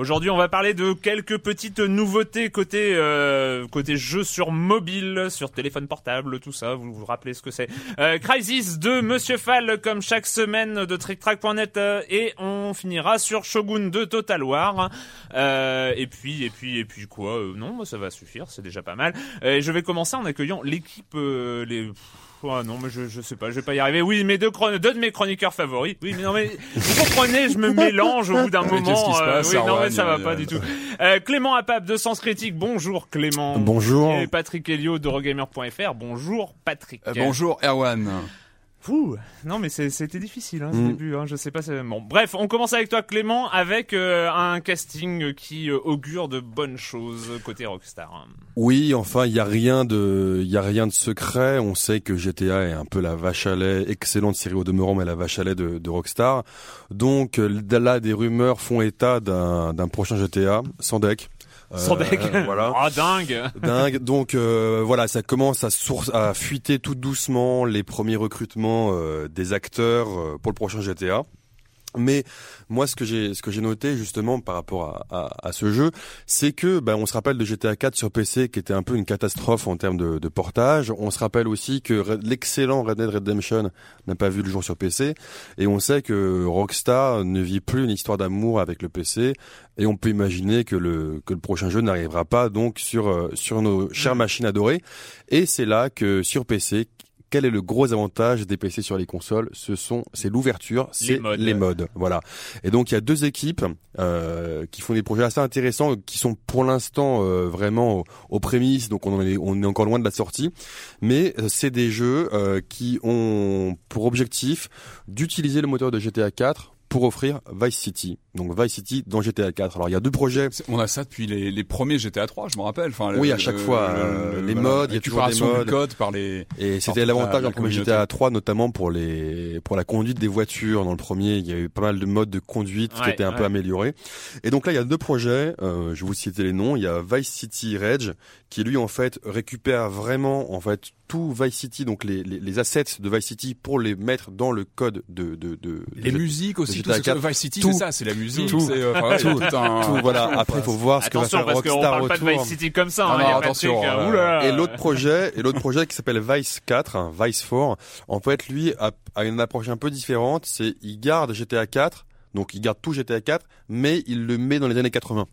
Aujourd'hui, on va parler de quelques petites nouveautés côté euh, côté jeux sur mobile, sur téléphone portable, tout ça. Vous vous rappelez ce que c'est euh, Crisis de Monsieur Fall, comme chaque semaine de TrickTrack.net, euh, et on finira sur Shogun de Total War. Euh, et puis et puis et puis quoi? Euh, Non, ça va suffire, c'est déjà pas mal. Et je vais commencer en accueillant l'équipe les Oh non, mais je, je sais pas, je vais pas y arriver. Oui, mes deux, deux de mes chroniqueurs favoris. Oui, mais non, mais vous comprenez, je me mélange au bout d'un moment. Qu'est-ce qui se passe, oui, non, mais ça va pas du tout. Euh, Clément Apap de Sens Critique, bonjour Clément. Bonjour. Et Patrick Helio de Rogamer.fr, bonjour Patrick. Euh, bonjour Erwan. Fou. Non, mais c'est- c'était difficile, hein, ce Mm. début. Hein, je sais pas. Bon, bref, on commence avec toi Clément, avec euh, un casting qui euh, augure de bonnes choses côté Rockstar. Oui, enfin, il y a rien de, il y a rien de secret. On sait que GTA est un peu la vache à lait, excellente série au demeurant, mais la vache à lait de, de Rockstar. Donc euh, là, des rumeurs font état d'un d'un prochain GTA sans deck. Euh, Sans deck. voilà. Ah dingue. Dingue. Donc euh, voilà, ça commence à source à fuiter tout doucement les premiers recrutements euh, des acteurs euh, pour le prochain GTA. Mais moi, ce que j'ai, ce que j'ai noté justement par rapport à, à, à ce jeu, c'est que, ben, on se rappelle de GTA 4 sur PC qui était un peu une catastrophe en termes de, de portage. On se rappelle aussi que l'excellent Red Dead Redemption n'a pas vu le jour sur PC, et on sait que Rockstar ne vit plus une histoire d'amour avec le PC, et on peut imaginer que le que le prochain jeu n'arrivera pas donc sur euh, sur nos chères machines adorées. Et c'est là que sur PC, quel est le gros avantage des PC sur les consoles? Ce sont, c'est l'ouverture, c'est modes. les modes. Voilà. Et donc il y a deux équipes euh, qui font des projets assez intéressants, qui sont pour l'instant euh, vraiment aux, aux prémices, donc on est, on est encore loin de la sortie. Mais euh, c'est des jeux euh, qui ont pour objectif d'utiliser le moteur de GTA 4 pour offrir Vice City. Donc Vice City dans GTA 4. Alors il y a deux projets. On a ça depuis les, les premiers GTA 3, je me rappelle. Enfin, Oui, le- à chaque le- fois, le- euh, le- les voilà, modes, il y a toujours des modes. du code par les. Et c'était l'avantage la- dans la le. GTA 3, notamment pour les pour la conduite des voitures. Dans le premier, il y a eu pas mal de modes de conduite qui étaient un peu améliorés. Et donc là, il y a deux projets. Euh, je vais vous citer les noms. Il y a Vice City Rage, qui lui en fait récupère vraiment en fait tout Vice City, donc les, les, les assets de Vice City pour les mettre dans le code de de, de Les de- musiques aussi, GTA tout ça. 4, Vice City, c'est ça, c'est la musique. tout, c'est, euh, enfin, tout, tout un- tout, voilà. Après, il faut voir ce que va faire parce qu'on Rockstar parle pas de. Vice City comme ça. Non, hein, non, attention, euh, oula. Et l'autre projet, et l'autre projet qui s'appelle Vice 4, hein, Vice 4, en fait, lui a, a une approche un peu différente. C'est il garde GTA 4, donc il garde tout GTA 4, mais il le met dans les années 80.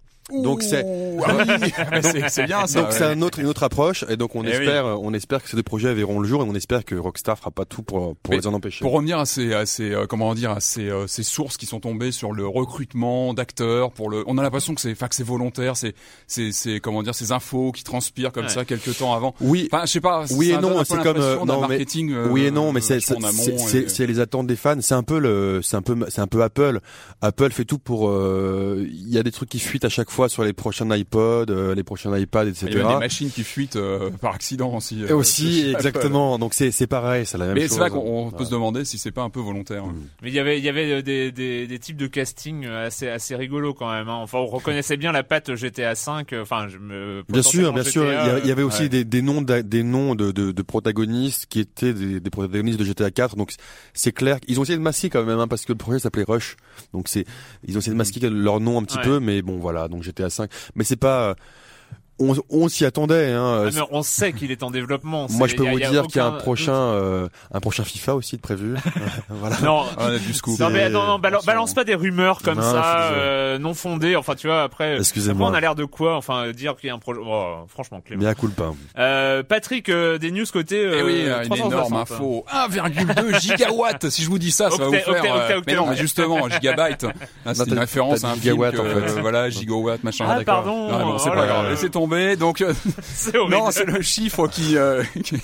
Donc c'est ah oui, c'est c'est bien ça. donc c'est un autre une autre approche et donc on Eh espère on espère que ces deux projets verront le jour et on espère que Rockstar fera pas tout pour pour Mais les en empêcher. Pour revenir à ces, à ces euh, comment dire, à ces, euh, ces sources qui sont tombées sur le recrutement d'acteurs, pour le, on a l'impression que c'est, enfin que c'est volontaire, c'est, c'est, c'est comment dire, ces infos qui transpirent comme Ouais. ça quelques temps avant. Oui, Enfin, je sais pas. Oui et non, c'est comme, euh, non, mais- marketing. euh, oui et non, mais c'est c'est les attentes des fans. C'est un peu le, c'est un peu, c'est un peu Apple. Apple fait tout pour. euh, Il y a des trucs qui fuitent à chaque fois sur les prochains iPod, euh, les prochains iPads, etc. Il y a des machines qui fuitent euh, par accident aussi. Et euh, aussi, chez Apple. exactement. Donc c'est c'est pareil, c'est la même Mais chose. c'est vrai qu'on on peut se demander si c'est pas un peu volontaire. Mm. Mais il y avait, il y avait des, des, des types de casting assez, assez rigolos quand même. Hein. Enfin, on reconnaissait bien la patte GTA 5. euh, Enfin, je me. Bien sûr, bien sûr. Il y, GTA, a- il y avait aussi ouais. des, des noms, des noms de, de, de protagonistes qui étaient des, des protagonistes de GTA 4. Donc c'est clair. qu'ils ont essayé de masquer quand même, hein, parce que le projet s'appelait Rush. Donc c'est, ils ont essayé de masquer leur nom un petit Ouais. peu, mais bon voilà. Donc GTA 5. Mais c'est pas. On, on s'y attendait. Hein. Ah, mais on sait qu'il est en développement. Moi, je peux a- vous y a dire qu'il y a un prochain, euh, un prochain FIFA aussi de prévu. voilà. Non. Ah, on a du scoop. Non mais non, balance pas des rumeurs comme Non, ça, euh, non fondées. Enfin tu vois après, Excusez-moi. après, on a l'air de quoi Enfin dire qu'il y a un projet. Oh, franchement Clément. Bien cool pas. Euh, Patrick, euh, des news côté. Eh Euh, oui, une 360. énorme info. 1,2 gigawatts. Si je vous dis ça, ça va vous faire. octet, euh, octet, mais non, mais justement, gigabyte. Là, Non, c'est une référence à un gigawatt, en fait. euh, Voilà, gigawatt, machin. Ah pardon. Ah, bon, c'est oh pas grave. là. Laissez tomber. Donc, euh, non, c'est le chiffre qui, euh, qui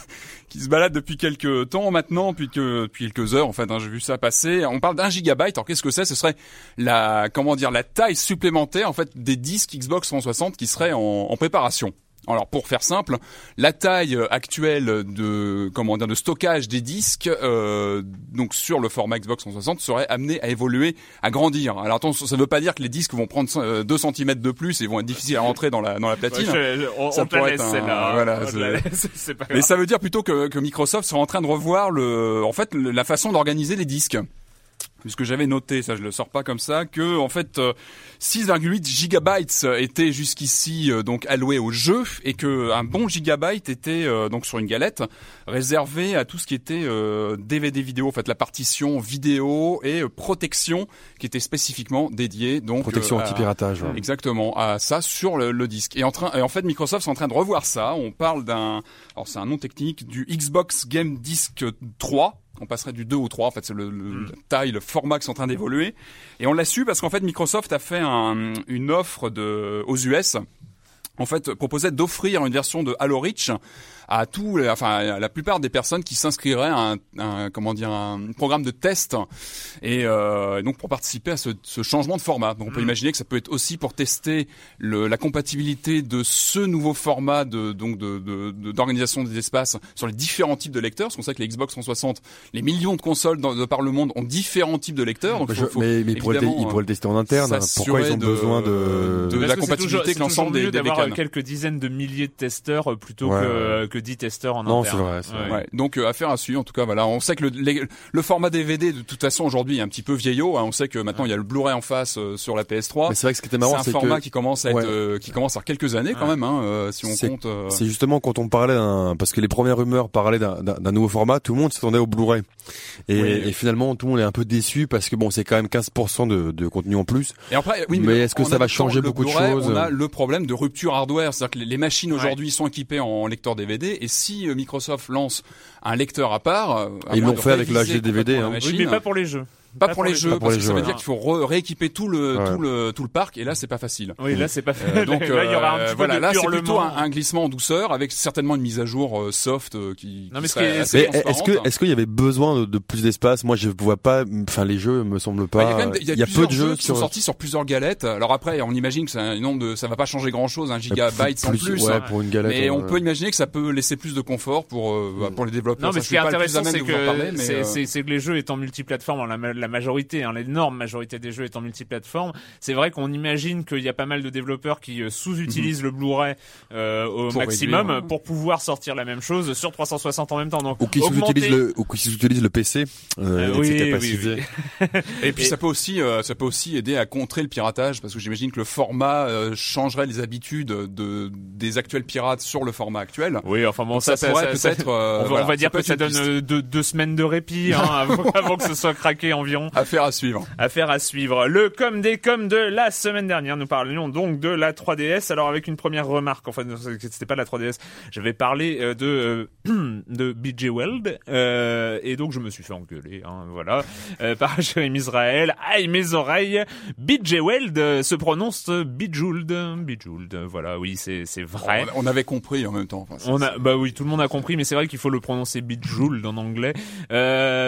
qui se balade depuis quelques temps maintenant, depuis que depuis quelques heures en fait. Hein, J'ai vu ça passer. On parle d'un gigabyte. Alors qu'est-ce que c'est? Ce serait la comment dire la taille supplémentaire en fait des disques Xbox 360 qui seraient en, en préparation. Alors pour faire simple, la taille euh, actuelle de comment dire de stockage des disques euh, donc sur le format Xbox 360 serait amenée à évoluer, à grandir. Alors attention, ça ne veut pas dire que les disques vont prendre euh, 2 cm de plus et vont être difficiles à rentrer dans la dans la platine. je- on, Ça on la pourrait laisse un- hein. voilà, On la laisse, c'est pas Mais grave. ça veut dire plutôt que, que Microsoft sera en train de revoir le, en fait, la façon d'organiser les disques. Puisque j'avais noté, ça je le sors pas comme ça, que en fait euh, 6,8 gigabytes étaient jusqu'ici euh, donc alloués au jeu et que un bon gigabyte était euh, donc sur une galette réservé à tout ce qui était euh, DVD vidéo, en fait la partition vidéo et euh, protection qui était spécifiquement dédiée donc Protection euh, anti-piratage. ouais. Exactement, à ça sur le, le disque. Et en train, et en fait, Microsoft est en train de revoir ça. On parle d'un, alors c'est un nom technique, du Xbox Game Disc 3. On passerait du 2 au 3. En fait, c'est le, le- la taille, le format qui sont en train d'évoluer. Et on l'a su parce qu'en fait, Microsoft a fait un- une offre de, aux US. En fait, proposait d'offrir une version de Halo Reach à les- enfin à la plupart des personnes qui s'inscriraient à un, un- comment dire un programme de test et euh, donc pour participer à ce, ce changement de format. Donc on peut Mm. imaginer que ça peut être aussi pour tester le, la compatibilité de ce nouveau format de donc de de- de- d'organisation des espaces sur les différents types de lecteurs. Parce qu'on sait que les Xbox 360, les millions de consoles dans, de par le monde ont différents types de lecteurs. Donc Mais, faut- je- faut mais, mais ils, pourraient le, évidemment, ils pourraient le tester en interne. hein. Pourquoi ils ont de- besoin de... de- la que compatibilité toujours- avec c'est l'ensemble des- des d'avoir quelques dizaines de milliers de testeurs euh, plutôt Ouais, que, que 10 testeurs en Non, interne. c'est vrai, c'est vrai. Ouais. Donc euh, affaire à suivre en tout cas voilà on sait que le, les- le format DVD de toute façon aujourd'hui est un petit peu vieillot hein. on sait que maintenant il y a le Blu-ray en face euh, sur la PS3 Mais c'est vrai que ce qui était c'est marrant, un c'est format que qui commence à être Ouais. euh, qui commence à quelques années quand même hein, euh, si on C'est- compte euh, c'est justement quand on parlait d'un, parce que les premières rumeurs parlaient d'un, d'un- d'un nouveau format, tout le monde s'attendait au Blu-ray. Et, Oui. et finalement, tout le monde est un peu déçu parce que bon, c'est quand même 15% de, de contenu en plus. Et après, oui, Mais est-ce que ça va changer le beaucoup de choses On a le problème de rupture hardware, c'est-à-dire que les, les machines Ouais. aujourd'hui sont équipées en lecteur DVD, et si euh, Microsoft lance un lecteur à part, euh, à Ils l'ont fait avec l'HD DVD, hein. Oui, mais pas pour les jeux. Pas pour les jeux, Pas parce que ça veut ouais. dire qu'il faut re- rééquiper tout le Ouais. tout le tout le parc, et là c'est pas facile. Oui, là c'est pas fait. Euh, donc là il y aura un euh, petit voilà, peu de là c'est plutôt un, un glissement en douceur avec certainement une mise à jour euh, soft euh, qui, Non, qui mais qui est- est-ce transparente. que, est-ce qu'il y avait besoin de, de plus d'espace? Moi, je vois pas. Enfin, les jeux me semblent Bah, pas. il y a y peu de jeux qui sont sortis sur plusieurs galettes. Alors après, on imagine que c'est un nombre de, ça va pas changer grand chose, un gigabyte en plus. Ouais, hein. pour une galette. Mais on peut imaginer que ça peut laisser plus de confort pour euh, bah, pour les développeurs. Non, mais ce qui est intéressant, c'est que les jeux étant multiplateformes, la, ma- la majorité, hein, l'énorme majorité des jeux étant multiplateformes, c'est vrai qu'on imagine qu'il y a pas mal de développeurs qui euh, sous-utilisent le Blu-ray euh, au Mhm. Pour maximum réduire. pour pouvoir sortir la même chose sur 360 en même temps. Donc, Ou qui sous-utilisent le, ou qui sous-utilisent le PC euh, oui, oui, oui. Et puis Et- ça peut aussi, ça peut aussi aider à contrer le piratage parce que j'imagine que le format changerait les habitudes de des actuels pirates sur le format actuel. Oui, enfin bon, Donc ça, ça, pourrait peut-être. on va, voilà, on va dire que ça donne deux, deux semaines de répit hein, avant, avant que ce soit craqué en Affaire à suivre. Affaire à suivre. Le comme des comme de la semaine dernière. Nous parlions donc de la 3DS. Alors avec une première remarque. Enfin, c'était pas la 3DS. J'avais parlé euh, de euh, de BJ Weld euh, et donc je me suis fait engueuler. Hein, voilà euh, par Jérémy Israël. Aïe mes oreilles. BJ Weld se prononce Bijould. Bijould. Voilà. Oui, c'est c'est vrai. On, on avait compris en même temps. Enfin, On a, bah oui, tout le monde a compris, mais c'est vrai qu'il faut le prononcer Bijould en anglais.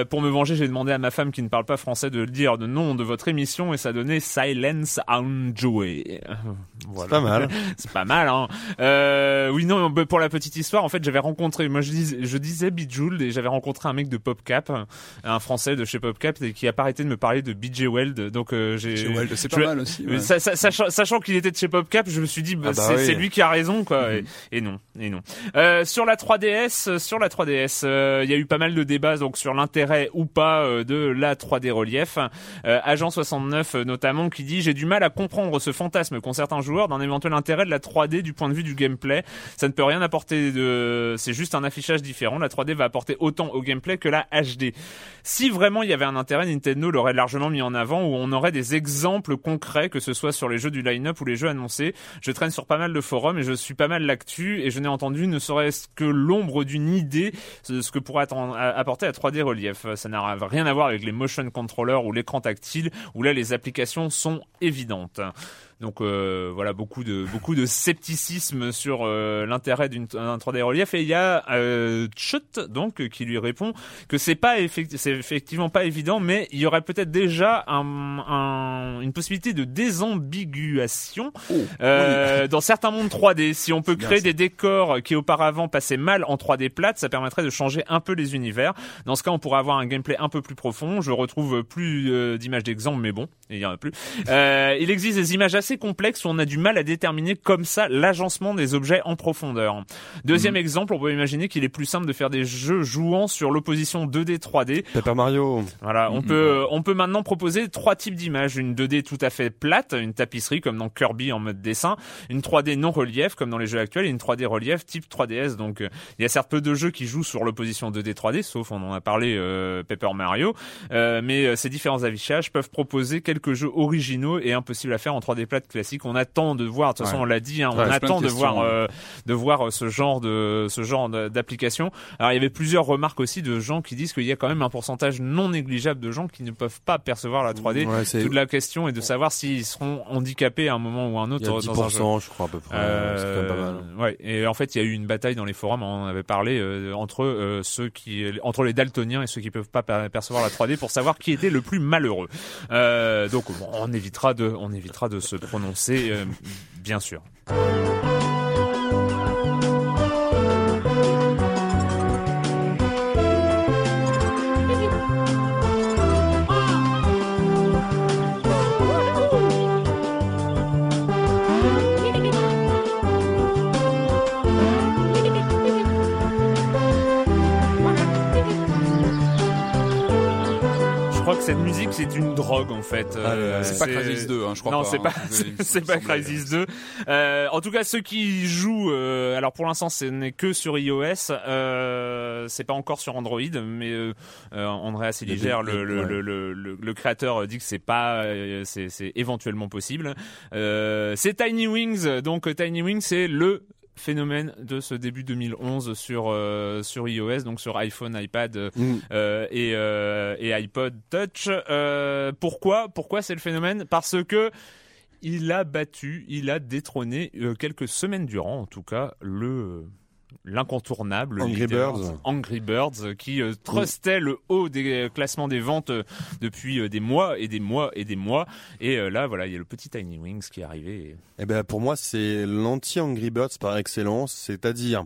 Pour me venger, j'ai demandé à ma femme qui ne parle pas français de le dire le nom de votre émission et ça donnait Silence Enjoy. Voilà. C'est pas mal. C'est pas mal, hein. Euh, oui, non, pour la petite histoire, en fait, j'avais rencontré, moi je disais, je disais Bijould et j'avais rencontré un mec de PopCap, un français de chez PopCap, et qui a pas arrêté de me parler de BJ Weld. Donc euh, j'ai. Chez Weld, c'est je- pas mal aussi. ouais. Sa- sa- Sachant, sachant qu'il était de chez PopCap, je me suis dit, bah, Ah bah c'est oui. lui qui a raison, quoi. Mhm. et, et non, et non. Euh, sur la 3DS, euh, sur la 3DS, euh, il y a eu pas mal de débats donc sur l'intérêt ou pas euh, de la 3D relief. Euh, Agent 69 euh, notamment qui dit j'ai du mal à comprendre ce fantasme qu'ont certains joueurs d'un éventuel intérêt de la 3D du point de vue du gameplay. Ça ne peut rien apporter de, c'est juste un affichage différent. La 3D va apporter autant au gameplay que la HD. Si vraiment il y avait un intérêt, Nintendo l'aurait largement mis en avant où on aurait des exemples concrets, que ce soit sur les jeux du line-up ou les jeux annoncés. Je traîne sur pas mal de forums et je suis pas mal l'actu et je n'ai entendu ne serait-ce que l'ombre d'une idée de ce que pourrait apporter la 3D relief. Ça n'a rien à voir avec les motion controllers ou l'écran tactile où là les applications sont évidentes. Donc euh, voilà beaucoup de beaucoup de scepticisme sur euh, l'intérêt d'une d'un 3D relief. Et il y a euh, Chut donc qui lui répond que c'est pas effecti- c'est effectivement pas évident mais il y aurait peut-être déjà un, un- une possibilité de désambiguation euh, dans certains mondes 3D si on peut créer des décors qui auparavant passaient mal en 3D plate ça permettrait de changer un peu les univers. Dans ce cas on pourrait avoir un gameplay un peu plus profond. Je retrouve plus euh, d'images d'exemple mais bon il y en a plus. Euh, il existe des images assez complexes où on a du mal à déterminer comme ça l'agencement des objets en profondeur. Deuxième exemple, on peut imaginer qu'il est plus simple de faire des jeux jouant sur l'opposition 2D 3D. Paper Mario. Voilà, on Mhm. peut on peut maintenant proposer trois types d'images, une 2D tout à fait plate, une tapisserie comme dans Kirby en mode dessin, une 3D non relief comme dans les jeux actuels et une 3D relief type 3DS. Donc euh, il y a certes peu de jeux qui jouent sur l'opposition 2D 3D sauf on en a parlé euh, Paper Mario, Euh, mais euh, ces différents affichages peuvent proposer quelques jeux originaux et impossibles à faire en 3D plate classique. On attend de voir, de toute façon Ouais. on l'a dit, hein, on attend de de voir euh, de voir ce genre de ce genre d'application. Alors il y avait plusieurs remarques aussi de gens qui disent qu'il y a quand même un pourcentage non négligeable de gens qui ne peuvent pas percevoir la 3D. Ouais, c'est Toute la question est de savoir s'ils seront handicapés à un moment ou à un il autre y a dans un jeu. 10%, je crois à peu près. Euh, C'est quand même pas mal. ouais, et en fait, il y a eu une bataille dans les forums, on en avait parlé euh, entre euh, ceux qui, entre les daltoniens et ceux qui peuvent pas per- percevoir la 3D pour savoir qui était le plus malheureux. Euh, donc, bon, on évitera de, on évitera de se prononcer, euh, bien sûr. Cette musique c'est une drogue en fait. Euh, Ah, C'est pas Crysis 2, hein, je crois non, pas. c'est hein. pas, C'est- pas. Crysis 2. Euh, en tout cas, ceux qui jouent, euh, alors pour l'instant, ce n'est que sur iOS. Euh, c'est pas encore sur Android, mais euh, euh, Andrea Seliger, Le- le, le, ouais. le, le, le- le créateur, euh, dit que c'est pas, euh, c'est, c'est éventuellement possible. Euh, c'est Tiny Wings. Donc Tiny Wings, c'est le phénomène de ce début 2011 sur euh, sur iOS, donc sur iPhone, iPad euh, Mm. euh, et, euh, et iPod Touch. Pourquoi Pourquoi c'est le phénomène? Parce que il a battu, il a détrôné quelques semaines durant, en tout cas, le l'incontournable Angry Birds. Angry Birds, euh, qui euh, trustait le haut des classements des ventes euh, depuis euh, des mois et des mois et des mois. Et euh, là, voilà, il y a le petit Tiny Wings qui est arrivé. et- Eh ben pour moi c'est l'anti Angry Birds par excellence, c'est-à-dire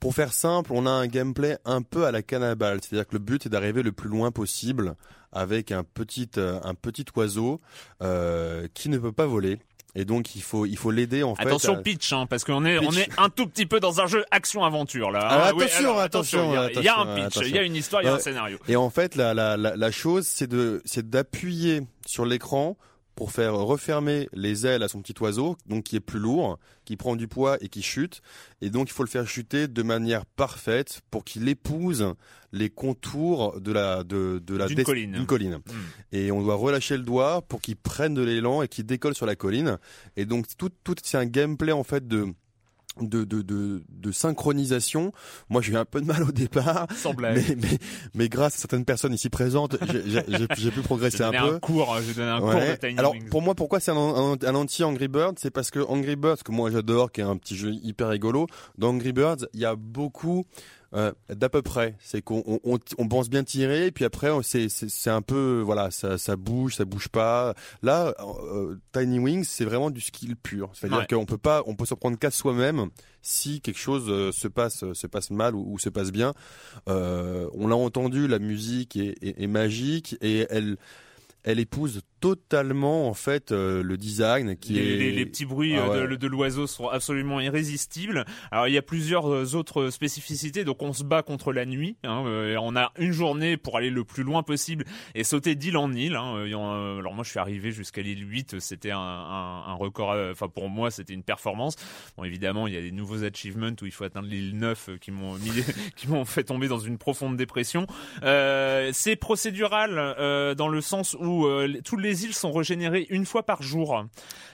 pour faire simple, on a un gameplay un peu à la cannibale, c'est-à-dire que le but est d'arriver le plus loin possible avec un petit euh, un petit oiseau euh, qui ne peut pas voler et donc il faut il faut l'aider en fait. Attention pitch, hein, parce qu'on est on est un tout petit peu dans un jeu action aventure là. Ah, hein. Oui, attention, alors, attention, il y a- il y, a un attention, pitch, attention. il y a une histoire, il y a un Ouais. scénario. Et en fait la la la, la chose c'est de c'est d'appuyer sur l'écran pour faire refermer les ailes à son petit oiseau, donc qui est plus lourd, qui prend du poids et qui chute. Et donc il faut le faire chuter de manière parfaite pour qu'il épouse les contours de la de, de la D'une colline. colline. Hmm. Et on doit relâcher le doigt pour qu'il prenne de l'élan et qu'il décolle sur la colline. Et donc tout tout c'est un gameplay en fait de de, de, de, de synchronisation. Moi, j'ai eu un peu de mal au départ, Sans blague. mais, mais, mais grâce à certaines personnes ici présentes, j'ai- j'ai j'ai- j'ai pu progresser un donner un, peu. cours, vais donner un Ouais. cours de Alors pour moi, pourquoi c'est un, un, un anti Angry Birds? C'est parce que Angry Birds, que moi j'adore, qui est un petit jeu hyper rigolo. Dans Angry Birds, il y a beaucoup euh, d'à peu près. C'est qu'on on, on, on pense bien tirer, et puis après c'est un peu voilà, ça ça bouge, ça bouge pas. Là, euh, Tiny Wings, c'est vraiment du skill pur. C'est-à-dire Ouais. qu'on peut pas, on peut s'en prendre qu'à soi-même si quelque chose euh, se passe se passe mal ou, ou se passe bien. Euh, on l'a entendu, la musique est, est, est magique et elle elle épouse totalement en fait euh, le design qui les, est les- les petits bruits Ah euh, ouais. de, de l'oiseau sont absolument irrésistibles. Alors il y a plusieurs euh, autres spécificités. Donc on se bat contre la nuit. hein, euh, et on a une journée pour aller le plus loin possible et sauter d'île en île. hein. Alors moi je suis arrivé jusqu'à l'île 8. C'était un, un, un record. Enfin pour moi c'était une performance. Bon évidemment il y a des nouveaux achievements où il faut atteindre l'île 9 euh, qui m'ont qui m'ont fait tomber dans une profonde dépression. Euh, c'est procédural euh, dans le sens où euh, les- toutes les îles sont régénérées une fois par jour.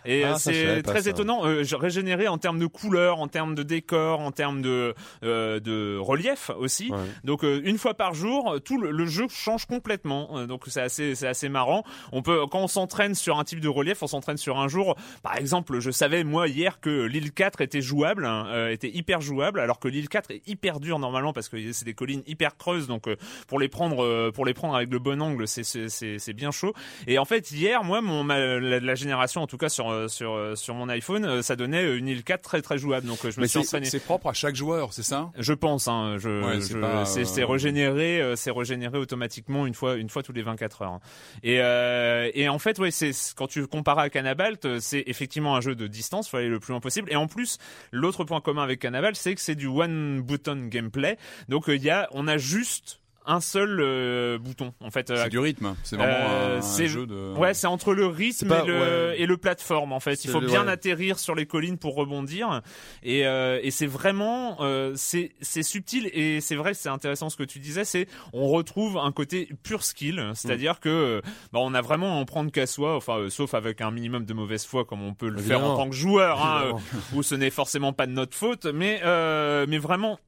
Et Ah, euh, c'est très ça. étonnant. Euh, je- régénéré en termes de couleurs, en termes de décor, en termes de euh, de relief aussi. Ouais. Donc euh, une fois par jour, tout le, le jeu change complètement. Euh, donc c'est assez c'est assez marrant. On peut quand on s'entraîne sur un type de relief, on s'entraîne sur un jour. Par exemple, je savais moi hier que l'île 4 était jouable, hein, euh, était hyper jouable, alors que l'île 4 est hyper dure normalement parce que c'est des collines hyper creuses. Donc euh, pour les prendre euh, pour les prendre avec le bon angle, c'est bien chaud. Et en fait hier, moi mon ma- la, la génération en tout cas sur euh, sur euh, sur mon iPhone, euh, ça donnait une île 4 très très jouable. Donc je me Mais suis c'est- entraîné. C'est propre à chaque joueur, c'est ça? Je pense, hein, je, Ouais, c'est euh, régénéré, c'est régénéré automatiquement une fois, une fois tous les 24 heures. Et, euh, et en fait, ouais, c'est quand tu compares à Cannabalt, euh, c'est effectivement un jeu de distance, faut aller le plus loin possible. Et en plus, l'autre point commun avec Cannabalt, c'est que c'est du one button gameplay. Donc euh, il y a, on a juste un seul euh, bouton. En fait, euh, C'est du rythme. C'est vraiment Euh, un, c'est- jeu de. Ouais, c'est entre le rythme pas- et, le, ouais. et le plateforme en fait. Il faut bien ouais. atterrir sur les collines pour rebondir. Et, euh, et c'est vraiment euh, c'est c'est subtil et c'est vrai c'est intéressant ce que tu disais. C'est on retrouve un côté pur skill, c'est-à-dire que bah, on a vraiment à en prendre qu'à soi. Enfin, euh, sauf avec un minimum de mauvaise foi comme on peut le faire en tant que joueur, hein, où ce n'est forcément pas de notre faute, mais euh, mais vraiment.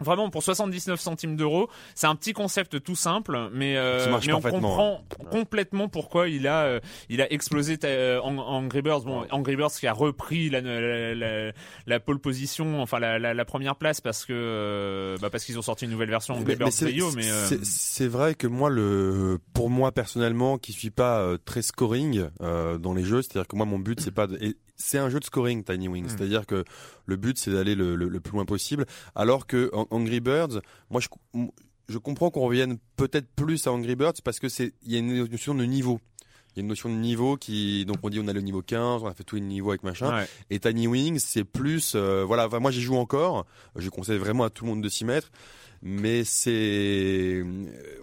Vraiment pour 79 centimes d'euros, c'est un petit concept tout simple, mais, euh, mais on comprend complètement pourquoi il a euh, il a explosé euh, en, Angry Birds. Bon, Angry Birds qui a repris la, la, la, la pole position, enfin la, première place parce que euh, bah parce qu'ils ont sorti une nouvelle version Angry Birds mais euh, c'est- vrai que moi le pour moi personnellement qui suis pas très scoring euh, dans les jeux c'est-à-dire que moi mon but c'est pas de, et c'est un jeu de scoring Tiny Wings Mm. c'est-à-dire que le but c'est d'aller le, le, le plus loin possible alors que Angry Birds moi je je comprends qu'on revienne peut-être plus à Angry Birds parce que c'est il y a une notion de niveau il y a une notion de niveau qui donc on dit on a le niveau 15 on a fait tous les niveaux avec machin ouais. et Tiny Wings, c'est plus, euh, voilà. Enfin, moi, j'y joue encore. Je conseille vraiment à tout le monde de s'y mettre. Mais c'est,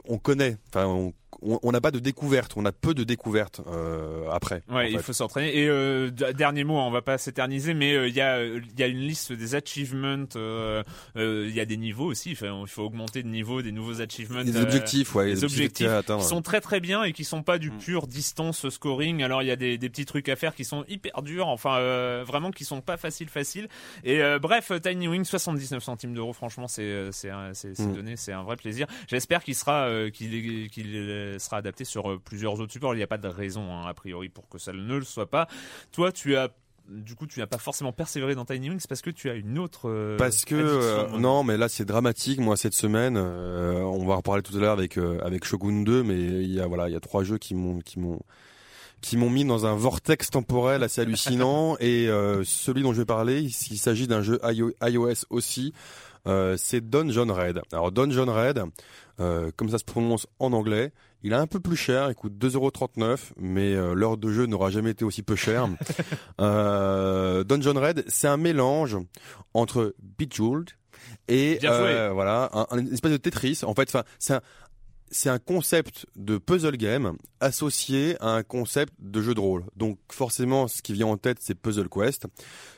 on connaît. Enfin, on on n'a pas de découverte. On a peu de découvertes euh, après. en Ouais, il faut s'entraîner. Et euh, dernier mot, on va pas s'éterniser, mais euh, il y a il y a une liste des achievements. euh, euh, Il y a des niveaux aussi. Il faut, il faut augmenter de niveau, des nouveaux achievements. des euh, objectifs, ouais, les des objectifs à atteindre. qui sont très très bien et qui sont pas du Mm. pur distance scoring. Alors il y a des, des petits trucs à faire qui sont hyper durs, enfin euh, vraiment qui sont pas faciles faciles. Et euh, bref, Tiny Wing 79 centimes d'euros, franchement c'est c'est Mm. c'est un vrai plaisir. J'espère qu'il sera euh, qu'il euh, sera adapté sur euh, plusieurs autres supports. Il n'y a pas de raison hein, a priori pour que ça ne le soit pas. Toi, tu as du coup, tu n'as pas forcément persévéré dans Tiny Wings parce que tu as une autre. euh, Parce que euh, non, mais là c'est dramatique. Moi cette semaine, euh, on va en reparler tout à l'heure avec avec Shogun 2, mais il y a voilà, il y a trois jeux qui m'ont qui m'ont qui m'ont mis dans un vortex temporel assez hallucinant. et celui dont je vais parler, il, il s'agit d'un jeu iO- iOS aussi. Euh, c'est Dungeon Raid. Alors Dungeon Raid, euh, comme ça se prononce en anglais, il est un peu plus cher, il coûte 2,39€, mais euh, l'heure de jeu n'aura jamais été aussi peu cher. euh, Dungeon Raid, c'est un mélange entre Bejeweled et euh, voilà un, espèce de Tetris. En fait, enfin, c'est un- c'est un concept de puzzle game associé à un concept de jeu de rôle. Donc forcément, ce qui vient en tête, c'est Puzzle Quest.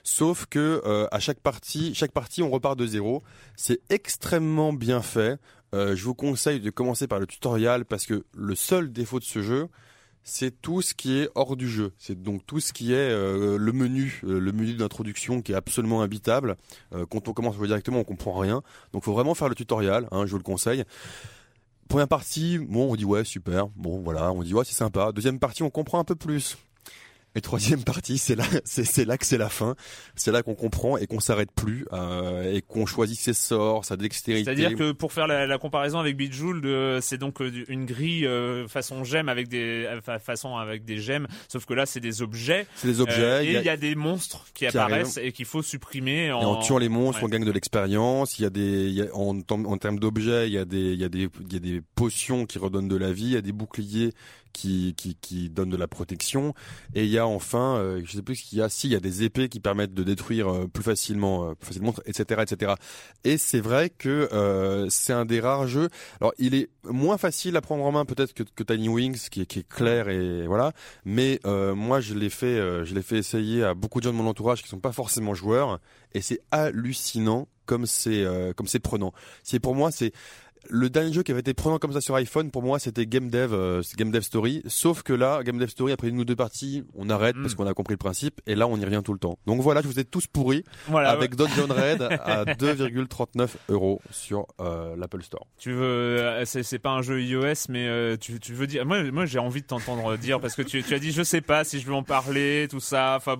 Sauf que euh, à chaque partie, chaque partie, on repart de zéro. C'est extrêmement bien fait. Euh, je vous conseille de commencer par le tutoriel parce que le seul défaut de ce jeu, c'est tout ce qui est hors du jeu. C'est donc tout ce qui est euh, le menu, euh, le menu d'introduction qui est absolument habitable. Euh, quand on commence directement, on comprend rien. Donc, faut vraiment faire le tutoriel. Hein, je vous le conseille. Première partie, bon, on dit ouais, super. Bon, voilà, on dit ouais, c'est sympa. Deuxième partie, on comprend un peu plus. Et troisième partie, c'est là, c'est, c'est là que c'est la fin. C'est là qu'on comprend et qu'on s'arrête plus euh, et qu'on choisit ses sorts, sa dextérité. C'est-à-dire que pour faire la, la comparaison avec Bejeweled, euh, c'est donc euh, une grille euh, façon gemme avec des euh, façon avec des gemmes, sauf que là c'est des objets. C'est des objets. et il y, a des monstres qui, qui apparaissent et qu'il faut supprimer. En, Et en tuant les monstres, ouais. on gagne de l'expérience. Il y a des, y a- en, en termes d'objets, il y a des, il y a des, il y a des potions qui redonnent de la vie. Il y a des boucliers qui, qui, qui de la protection. Et il y a enfin, euh, je sais plus ce qu'il y a. Si, il y a des épées qui permettent de détruire euh, plus facilement, euh, plus facilement, etc., etc. Et c'est vrai que euh, c'est un des rares jeux. Alors, il est moins facile à prendre en main peut-être que, que Tiny Wings, qui qui est clair et voilà. Mais moi, je l'ai fait, je fait essayer à beaucoup de gens de mon entourage qui sont pas forcément joueurs, et c'est hallucinant comme c'est comme c'est prenant. C'est pour moi, c'est le dernier jeu qui avait été prenant comme ça sur iPhone, pour moi, c'était Game Dev, euh, Game Dev Story. Sauf que là, Game Dev Story, après une ou deux parties, on arrête parce qu'on a compris le principe. Et là, on y revient tout le temps. Donc voilà, je vous ai tous pourris Voilà. avec Dungeon Raid à 2,39 euros sur euh, l'Apple Store. Tu veux, euh, c'est c'est pas un jeu iOS, mais euh, tu, tu veux dire. Moi, moi, j'ai envie de t'entendre dire parce que tu, tu as dit, je sais pas si je veux en parler, tout ça. Enfin,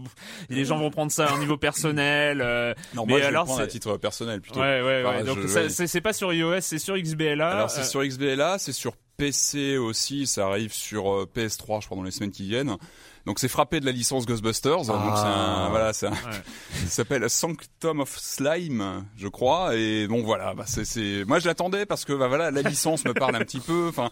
les gens vont prendre ça au niveau personnel. euh, Non, Mais moi, je vais alors, le prendre c'est- à titre personnel plutôt. ouais, ouais, ouais. Enfin, Donc je- ça- ouais. c'est c'est pas sur iOS, c'est sur XBLA. Alors c'est euh, sur XBLA, c'est sur PC aussi, ça arrive sur euh, PS3 je crois dans les semaines qui viennent. Donc c'est frappé de la licence Ghostbusters, donc c'est un voilà, c'est un- ça s'appelle Sanctum of Slime, je crois et bon voilà, bah c'est moi je l'attendais parce que bah voilà, la licence me parle un petit peu enfin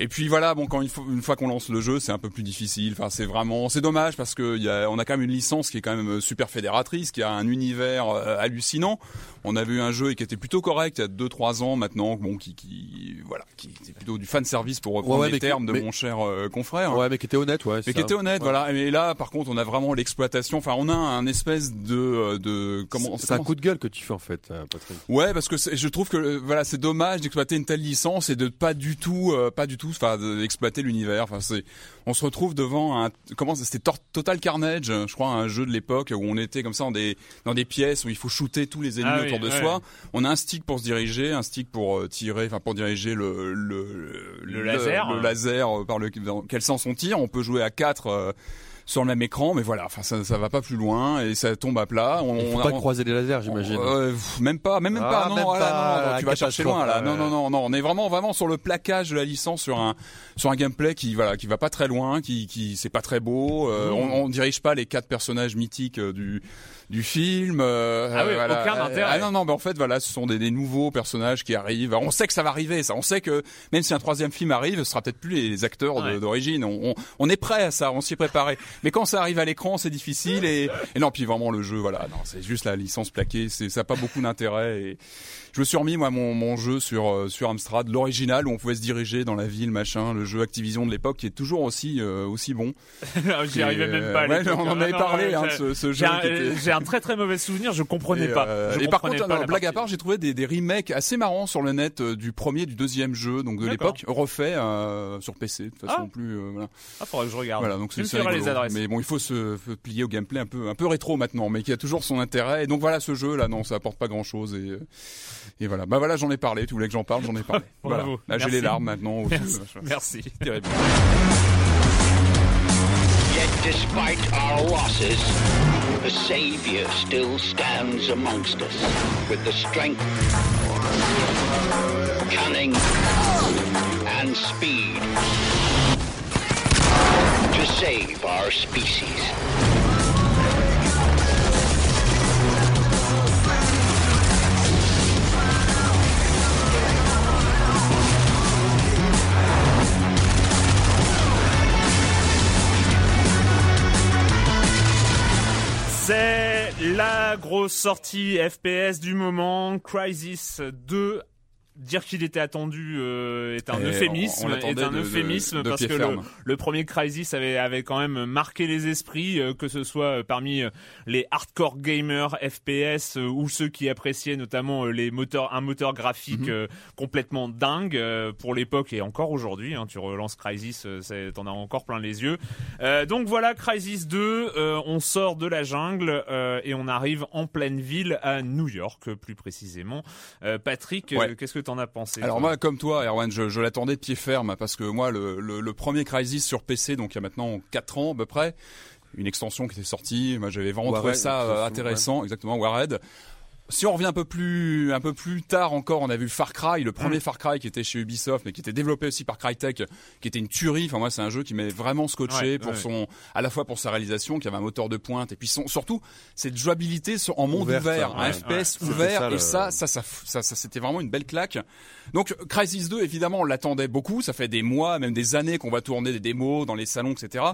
et puis voilà, bon quand une fois, qu'on lance le jeu, c'est un peu plus difficile. Enfin, c'est vraiment, c'est dommage parce que y a, on a quand même une licence qui est quand même euh, super fédératrice, qui a un univers euh, hallucinant. On avait eu un jeu qui était plutôt correct il y a 2-3 ans maintenant, bon qui, qui voilà, qui était plutôt du fan service pour reprendre Ouais, ouais, les termes de mais- mon cher euh, confrère. Ouais, mais qui était honnête, ouais. Mais qui était honnête, Ouais. voilà. Et là, par contre, on a vraiment l'exploitation. Enfin, on a un espèce de euh, de comment C'est un coup de gueule que tu fais en fait, euh, Patrick. Ouais, parce que je trouve que euh, voilà, c'est dommage d'exploiter une telle licence et de pas du tout, euh, pas du tout, enfin, d'exploiter l'univers. Enfin, c'est, on se retrouve devant un, comment c'était Total Carnage, je crois, un jeu de l'époque où on était comme ça dans des dans des pièces où il faut shooter tous les ennemis Ah oui, autour de ouais. soi. On a un stick pour se diriger, un stick pour tirer, enfin pour diriger le le Le laser. le laser par le dans quel sens on tire. On peut jouer à quatre. euh, sur le même écran, mais voilà, enfin ça, ça va pas plus loin et ça tombe à plat. On, Il faut on pas on- croiser les lasers, j'imagine. euh, même pas, même, même Ah, pas, non, même pas, non, non, tu vas chercher loin là. ouais. Non, non, non, non, on est vraiment, vraiment sur le plaquage de la licence sur un, sur un gameplay qui, voilà, qui va pas très loin, qui, qui, c'est pas très beau. euh, on, on dirige pas les quatre personnages mythiques euh, du, du film. euh, Ah oui, voilà. aucun intérêt. Ah non, non, ben en fait, voilà, ce sont des, des nouveaux personnages qui arrivent. On sait que ça va arriver, ça. On sait que même si un troisième film arrive, ce sera peut-être plus les acteurs Ouais. d'origine. On, on, on est prêt à ça, on s'y est préparé. Mais quand ça arrive à l'écran, c'est difficile et, et non, puis vraiment le jeu, voilà, non, c'est juste la licence plaquée, c'est ça a pas beaucoup d'intérêt. Et je me suis remis moi mon, mon jeu sur euh, sur Amstrad, l'original où on pouvait se diriger dans la ville, machin, le jeu Activision de l'époque qui est toujours aussi euh, aussi bon. J'y arrivais même pas. à ouais, on en Ah avait non, parlé hein, de ce, ce jeu. était- j'ai un très très mauvais souvenir, je comprenais et, pas. euh, Je et par contre, non, la blague à part, j'ai trouvé des, des remakes assez marrants sur le net euh, du premier, du deuxième jeu, donc de l'époque, refait euh, sur PC de façon Ah. plus. euh, voilà. Ah, faudrait que je regarde. Voilà, donc c'est les adresses. Mais bon, il faut se plier au gameplay un peu un peu rétro maintenant, mais qui a toujours son intérêt. Et donc voilà, ce jeu là, non, ça apporte pas grand chose. Et et voilà, bah voilà, j'en ai parlé. Tu voulais que j'en parle, j'en ai parlé. voilà. Bravo. Là, j'ai les larmes maintenant. aussi. Merci. Merci. Terrible. Yet despite our losses, the Savior still stands amongst us with the strength, cunning, and speed to save our species. La grosse sortie FPS du moment, Crisis 2 dire qu'il était attendu euh, est un Et euphémisme, on- on est un de- euphémisme de parce que le, premier Crysis avait, avait quand même marqué les esprits, euh, que ce soit euh, parmi euh, les hardcore gamers FPS euh, ou ceux qui appréciaient notamment les moteurs, un moteur graphique Mhm. complètement dingue pour l'époque et encore aujourd'hui. Hein, tu relances Crysis, c'est- t'en as encore plein les yeux. Donc voilà, Crysis 2, euh, on sort de la jungle et on arrive en pleine ville à New York, plus précisément. Patrick, Ouais. qu'est-ce que t'en as pensé Alors moi, comme toi, Erwan, je, je l'attendais de pied ferme parce que moi, le, le, le premier Crysis sur PC, donc il y a maintenant 4 ans à peu près, une extension qui était sortie, moi j'avais vraiment trouvé ça euh, intéressant, exactement, Warhead. Si on revient un peu plus un peu plus tard encore, on a vu Far Cry, le premier Far Cry qui était chez Ubisoft, mais qui était développé aussi par Crytek, qui était une tuerie. Enfin moi, c'est un jeu qui m'est vraiment scotché Ouais, pour ouais. son, à la fois pour sa réalisation, qui avait un moteur de pointe, et puis son, surtout cette jouabilité en monde ouvert, un ouais, FPS ouvert, ça, et le- ça, ça, ça, ça, ça, c'était vraiment une belle claque. Donc Crysis 2, évidemment, on l'attendait beaucoup. Ça fait des mois, même des années qu'on va tourner des démos dans les salons, etc.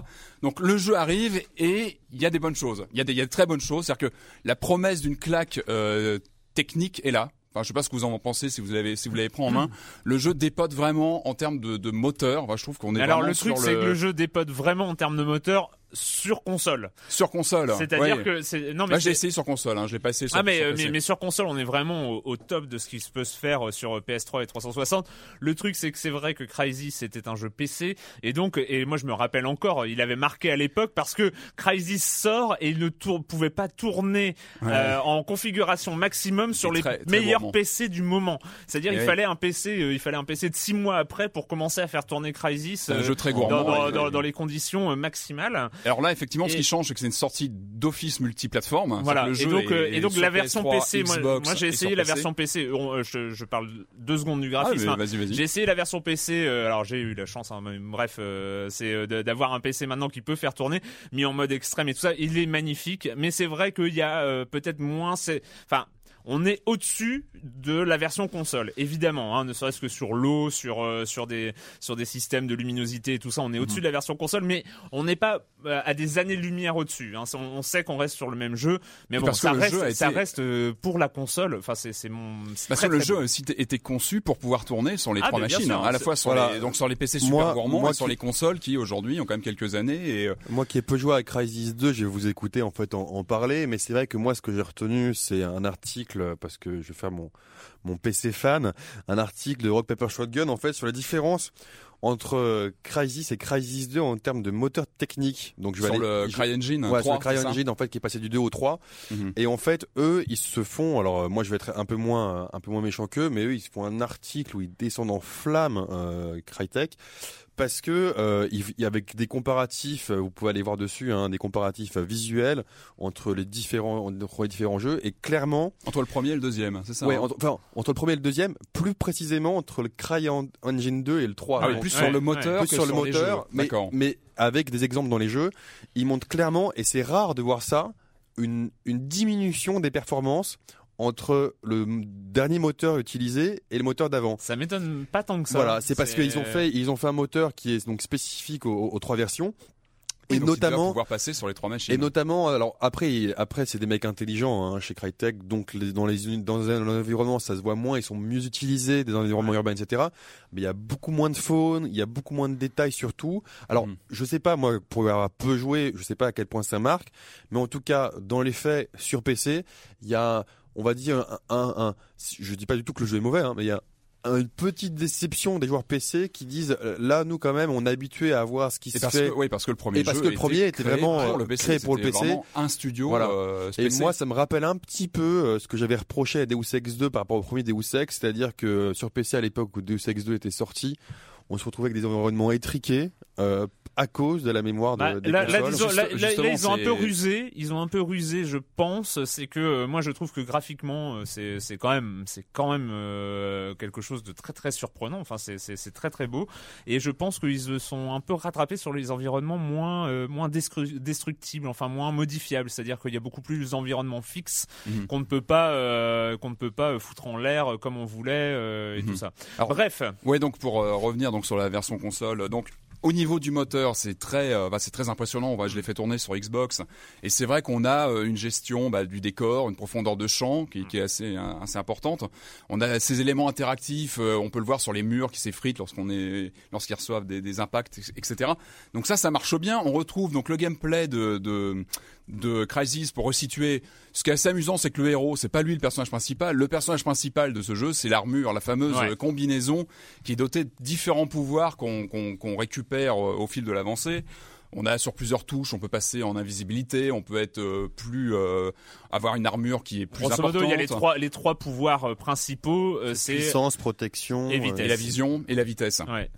Donc le jeu arrive et il y a des bonnes choses. Il y a des, il y a de très bonnes choses. C'est-à-dire que la promesse d'une claque euh, technique est là. Enfin, je sais pas ce que vous en pensez si vous l'avez si vous l'avez pris en main. Le jeu dépote vraiment en termes de, de moteur. Enfin, je trouve qu'on est Alors le truc c'est que le jeu dépote vraiment en termes de moteur sur console. sur console. C'est-à-dire Ouais. que c'est non mais j'ai essayé sur console. Hein. Je l'ai pas essayé sur. ah mais, sur euh, mais mais sur console on est vraiment au, au top de ce qui se peut se faire euh, sur euh, PS3 et 360. Le truc c'est que c'est vrai que Crysis c'était un jeu PC et donc et moi je me rappelle encore il avait marqué à l'époque parce que Crysis sort et il ne tour- pouvait pas tourner Ouais. euh, en configuration maximum sur les très- très meilleurs. PC du moment. C'est-à-dire Et il fallait un PC euh, il fallait un PC de six mois après pour commencer à faire tourner Crysis un jeu très dans, gourmand. dans, dans- dans les conditions maximales. Alors là, effectivement, ce Et- qui change, c'est que c'est une sortie d'office multiplateforme. Voilà. C'est-à-dire et que le donc, jeu euh, est- et donc est la version PS3, PC, moi, Xbox moi j'ai et essayé la PC. version PC. On, euh, je, je parle deux secondes du Ah, graphisme. mais hein. vas-y, vas-y. J'ai essayé la version PC. euh, alors j'ai eu la chance. Hein, mais bref, c'est d'avoir un PC maintenant qui peut faire tourner, mis en mode extrême et tout ça. Il est magnifique. Mais c'est vrai qu'il y a peut-être moins. Enfin. On est au-dessus de la version console, évidemment, hein, ne serait-ce que sur l'eau, sur euh, sur des sur des systèmes de luminosité et tout ça, on est au-dessus Mhm. de la version console, mais on n'est pas euh, à des années-lumière au-dessus. Hein. On, on sait qu'on reste sur le même jeu, mais bon, parce ça reste, jeu ça été- reste euh, pour la console. Enfin, c'est c'est mon. c'est Parce très, que le très jeu beau. aussi était conçu pour pouvoir tourner sur les Ah, trois machines, sûr, hein, à la fois sur voilà. les donc sur les PC super Moi- gourmands moi et sur qui- les consoles qui aujourd'hui ont quand même quelques années et euh, Moi qui ai peu joué à Crysis 2, je vais vous écouter en fait en, en parler, mais c'est vrai que moi ce que j'ai retenu c'est un article parce que je vais faire mon mon PC fan, un article de Rock Paper Shotgun en fait sur la différence entre euh, Crysis et Crysis 2 en termes de moteur technique. Donc je vais sur aller- le CryEngine Ouais, 3, sur le CryEngine en fait qui est passé du 2 au 3 Mhm. et en fait eux ils se font alors euh, moi je vais être un peu moins un peu moins méchant qu'eux mais eux ils se font un article où ils descendent en flammes euh, Crytek parce que euh, il- il- avec des comparatifs euh, vous pouvez aller voir dessus hein, des comparatifs euh, visuels entre les différents entre les différents jeux et clairement entre le premier et le deuxième, c'est ça ouais hein entre, enfin entre le premier et le deuxième plus précisément entre le CryEngine 2 et le 3 Ah oui, plus Ouais, sur le ouais. moteur plus que sur le moteur, mais, avec des exemples dans les jeux, ils montrent clairement, et c'est rare de voir ça, une, une diminution des performances entre le dernier moteur utilisé et le moteur d'avant. Ça m'étonne pas tant que ça. Voilà, c'est parce qu'ils ont fait, ils ont fait un moteur qui est donc spécifique aux, aux trois versions. Et donc notamment, pouvoir passer sur les trois machines. et notamment, alors après, après c'est des mecs intelligents hein, chez Crytek, donc les- dans les dans un environnement ça se voit moins, ils sont mieux utilisés, des environnements urbains, etc. Mais il y a beaucoup moins de faune, il y a beaucoup moins de détails surtout. Alors Mhm. je sais pas moi pour avoir peu joué, je sais pas à quel point ça marque, mais en tout cas dans les faits sur PC, il y a, on va dire un, un, un- je dis pas du tout que le jeu est mauvais, hein, mais il y a une petite déception des joueurs PC qui disent euh, là nous quand même on est habitué à voir ce qui Et se parce fait que, oui, parce que le premier Et parce jeu que le premier était vraiment, pour euh, le PC, créé pour le PC. un studio Voilà. euh, Et moi, ça me rappelle un petit peu ce que j'avais reproché à Deus Ex 2 par rapport au premier Deus Ex, c'est-à-dire que sur PC à l'époque où Deus Ex 2 était sorti, on se retrouvait avec des environnements étriqués euh, à cause de la mémoire de, Bah, des là, là, disons, ils ont un peu rusé. Ils ont un peu rusé, je pense. C'est que euh, moi, je trouve que graphiquement, euh, c'est quand même c'est quand même euh, quelque chose de très très surprenant. Enfin, c'est très très beau. Et je pense qu'ils se sont un peu rattrapés sur les environnements moins euh, moins destru- destructibles, enfin moins modifiables. C'est-à-dire qu'il y a beaucoup plus d'environnements fixes Mhm. qu'on ne peut pas euh, qu'on ne peut pas foutre en l'air comme on voulait euh, et Mhm. tout ça. Alors- Bref. Ouais, donc pour euh, revenir donc sur la version console, donc Au niveau du moteur, c'est très, euh, bah, c'est très impressionnant. Je l'ai fait tourner sur Xbox, et c'est vrai qu'on a euh, une gestion bah, du décor, une profondeur de champ qui, est assez, hein, assez importante. On a ces éléments interactifs, euh, on peut le voir sur les murs qui s'effritent lorsqu'on est, lorsqu'ils reçoivent des, impacts, etc. Donc ça, ça marche bien. On retrouve donc le gameplay de de Crisis pour resituer. Ce qui est assez amusant, c'est que le héros, c'est pas lui le personnage principal. Le personnage principal de ce jeu, c'est l'armure, la fameuse Ouais. combinaison qui est dotée de différents pouvoirs qu'on qu'on- qu'on récupère euh, au fil de l'avancée. On a sur plusieurs touches, on peut passer en invisibilité, on peut être euh, plus euh, avoir une armure qui est plus Grosso importante. modo, il y a les trois, les trois pouvoirs euh, principaux. euh, c'est Puissance, protection. et vitesse. et la vision et la vitesse. ouais,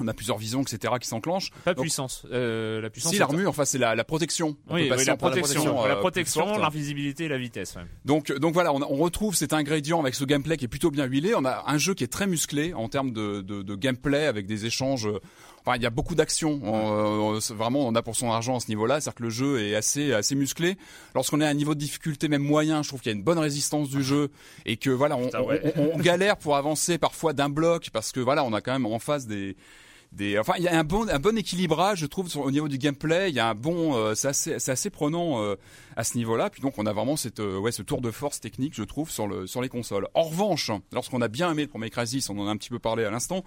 On a plusieurs visions, etc. qui s'enclenchent. pas Donc, puissance. Euh, la puissance. Si l'armure, enfin c'est la, la protection. On Oui, peut oui, passer la protection, euh, la protection, l'invisibilité et la vitesse. ouais. Donc, donc voilà, on, on retrouve cet ingrédient avec ce gameplay qui est plutôt bien huilé. On a un jeu qui est très musclé en termes de, de, de gameplay avec des échanges. Enfin, il y a beaucoup d'actions. On- euh, vraiment, on a pour son argent à ce niveau-là. C'est-à-dire que le jeu est assez, assez musclé. Lorsqu'on est à un niveau de difficulté même moyen, je trouve qu'il y a une bonne résistance du jeu et que voilà, on, Putain, ouais. on- galère pour avancer parfois d'un bloc parce que voilà, on a quand même en face des des, enfin, il y a un bon, un bon équilibrage, je trouve, sur- au niveau du gameplay. Il y a un bon, euh, c'est assez, c'est assez prenant euh, à ce niveau-là. Puis donc, on a vraiment cette, euh, ouais, ce tour de force technique, je trouve, sur le, sur les consoles. En revanche, lorsqu'on a bien aimé le premier Crysis, on en a un petit peu parlé à l'instant.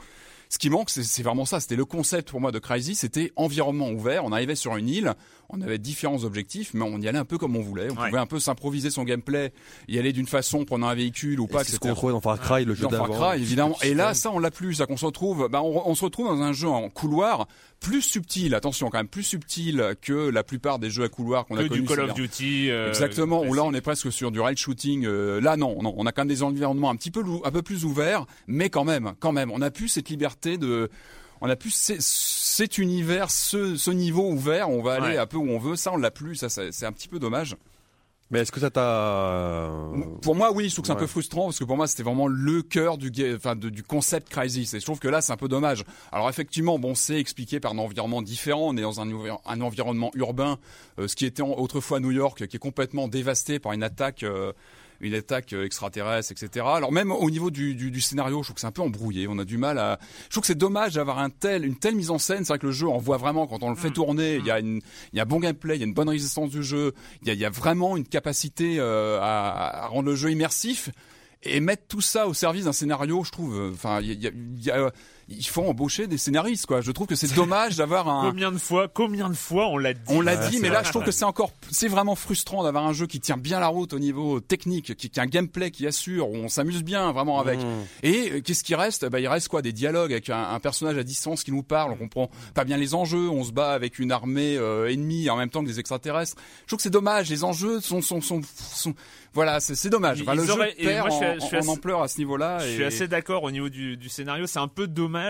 Ce qui manque, c'est vraiment ça. C'était le concept pour moi de Crysis. C'était environnement ouvert. On arrivait sur une île, on avait différents objectifs, mais on y allait un peu comme on voulait. On Ouais. pouvait un peu s'improviser son gameplay, y aller d'une façon, prenant un véhicule ou et pas, C'est ce qu'on trouvait dans Far Cry, le jeu Dans Far d'avant. Cry, évidemment. Et là, ça, on l'a plus. Ça qu'on se retrouve, bah, on, on se retrouve dans un jeu en couloir plus subtil. Attention, quand même plus subtil que la plupart des jeux à couloir qu'on a Que connus. du Call of Duty. euh, Exactement. Où là, on est presque sur du rail shooting. euh, là, non, non. On a quand même des environnements un petit peu, un peu plus ouverts, mais quand même, quand même, on a plus cette liberté de. On a plus cet univers, ce, ce niveau ouvert. On va aller Ouais. un peu où on veut. Ça, on l'a plus. Ça, ça, c'est un petit peu dommage. Mais est-ce que ça t'a. Pour moi, oui, je trouve que c'est un peu frustrant parce que pour moi, c'était vraiment le cœur du, enfin, de- du concept Crysis. Et je trouve que là, c'est un peu dommage. Alors effectivement, bon, c'est expliqué par un environnement différent. On est dans un, envi- un environnement urbain, euh, ce qui était autrefois New York, qui est complètement dévasté par une attaque. euh, une attaque euh, extraterrestre, etc. Alors même au niveau du, du, du scénario, je trouve que c'est un peu embrouillé. On a du mal à. Je trouve que c'est dommage d'avoir un tel, une telle mise en scène. C'est vrai que le jeu, on voit vraiment quand on le fait tourner. Il y a une, il y a un bon gameplay, il y a une bonne résistance du jeu. Il y a, il y a vraiment une capacité euh, à, à rendre le jeu immersif et mettre tout ça au service d'un scénario. Je trouve. euh, Enfin, il y a, il y a- il faut embaucher des scénaristes, quoi. Je trouve que c'est dommage d'avoir un. Combien de fois, combien de fois on l'a dit On l'a Ouais, dit, mais vrai. là, je trouve que c'est encore, c'est vraiment frustrant d'avoir un jeu qui tient bien la route au niveau technique, qui, qui a un gameplay qui assure, où on s'amuse bien vraiment avec. Mmh. Et euh, qu'est-ce qui reste? Bah, il reste quoi? Des dialogues avec un, un personnage à distance qui nous parle. On comprend pas bien les enjeux. On se bat avec une armée euh, ennemie en même temps que des extraterrestres. Je trouve que c'est dommage. Les enjeux sont, sont, sont, sont- voilà, c'est c'est dommage. Enfin, le auraient- jeu perd moi, je suis- en, je suis en assez- ampleur à ce niveau-là. Je et- suis assez d'accord au niveau du, du scénario. C'est un peu dommage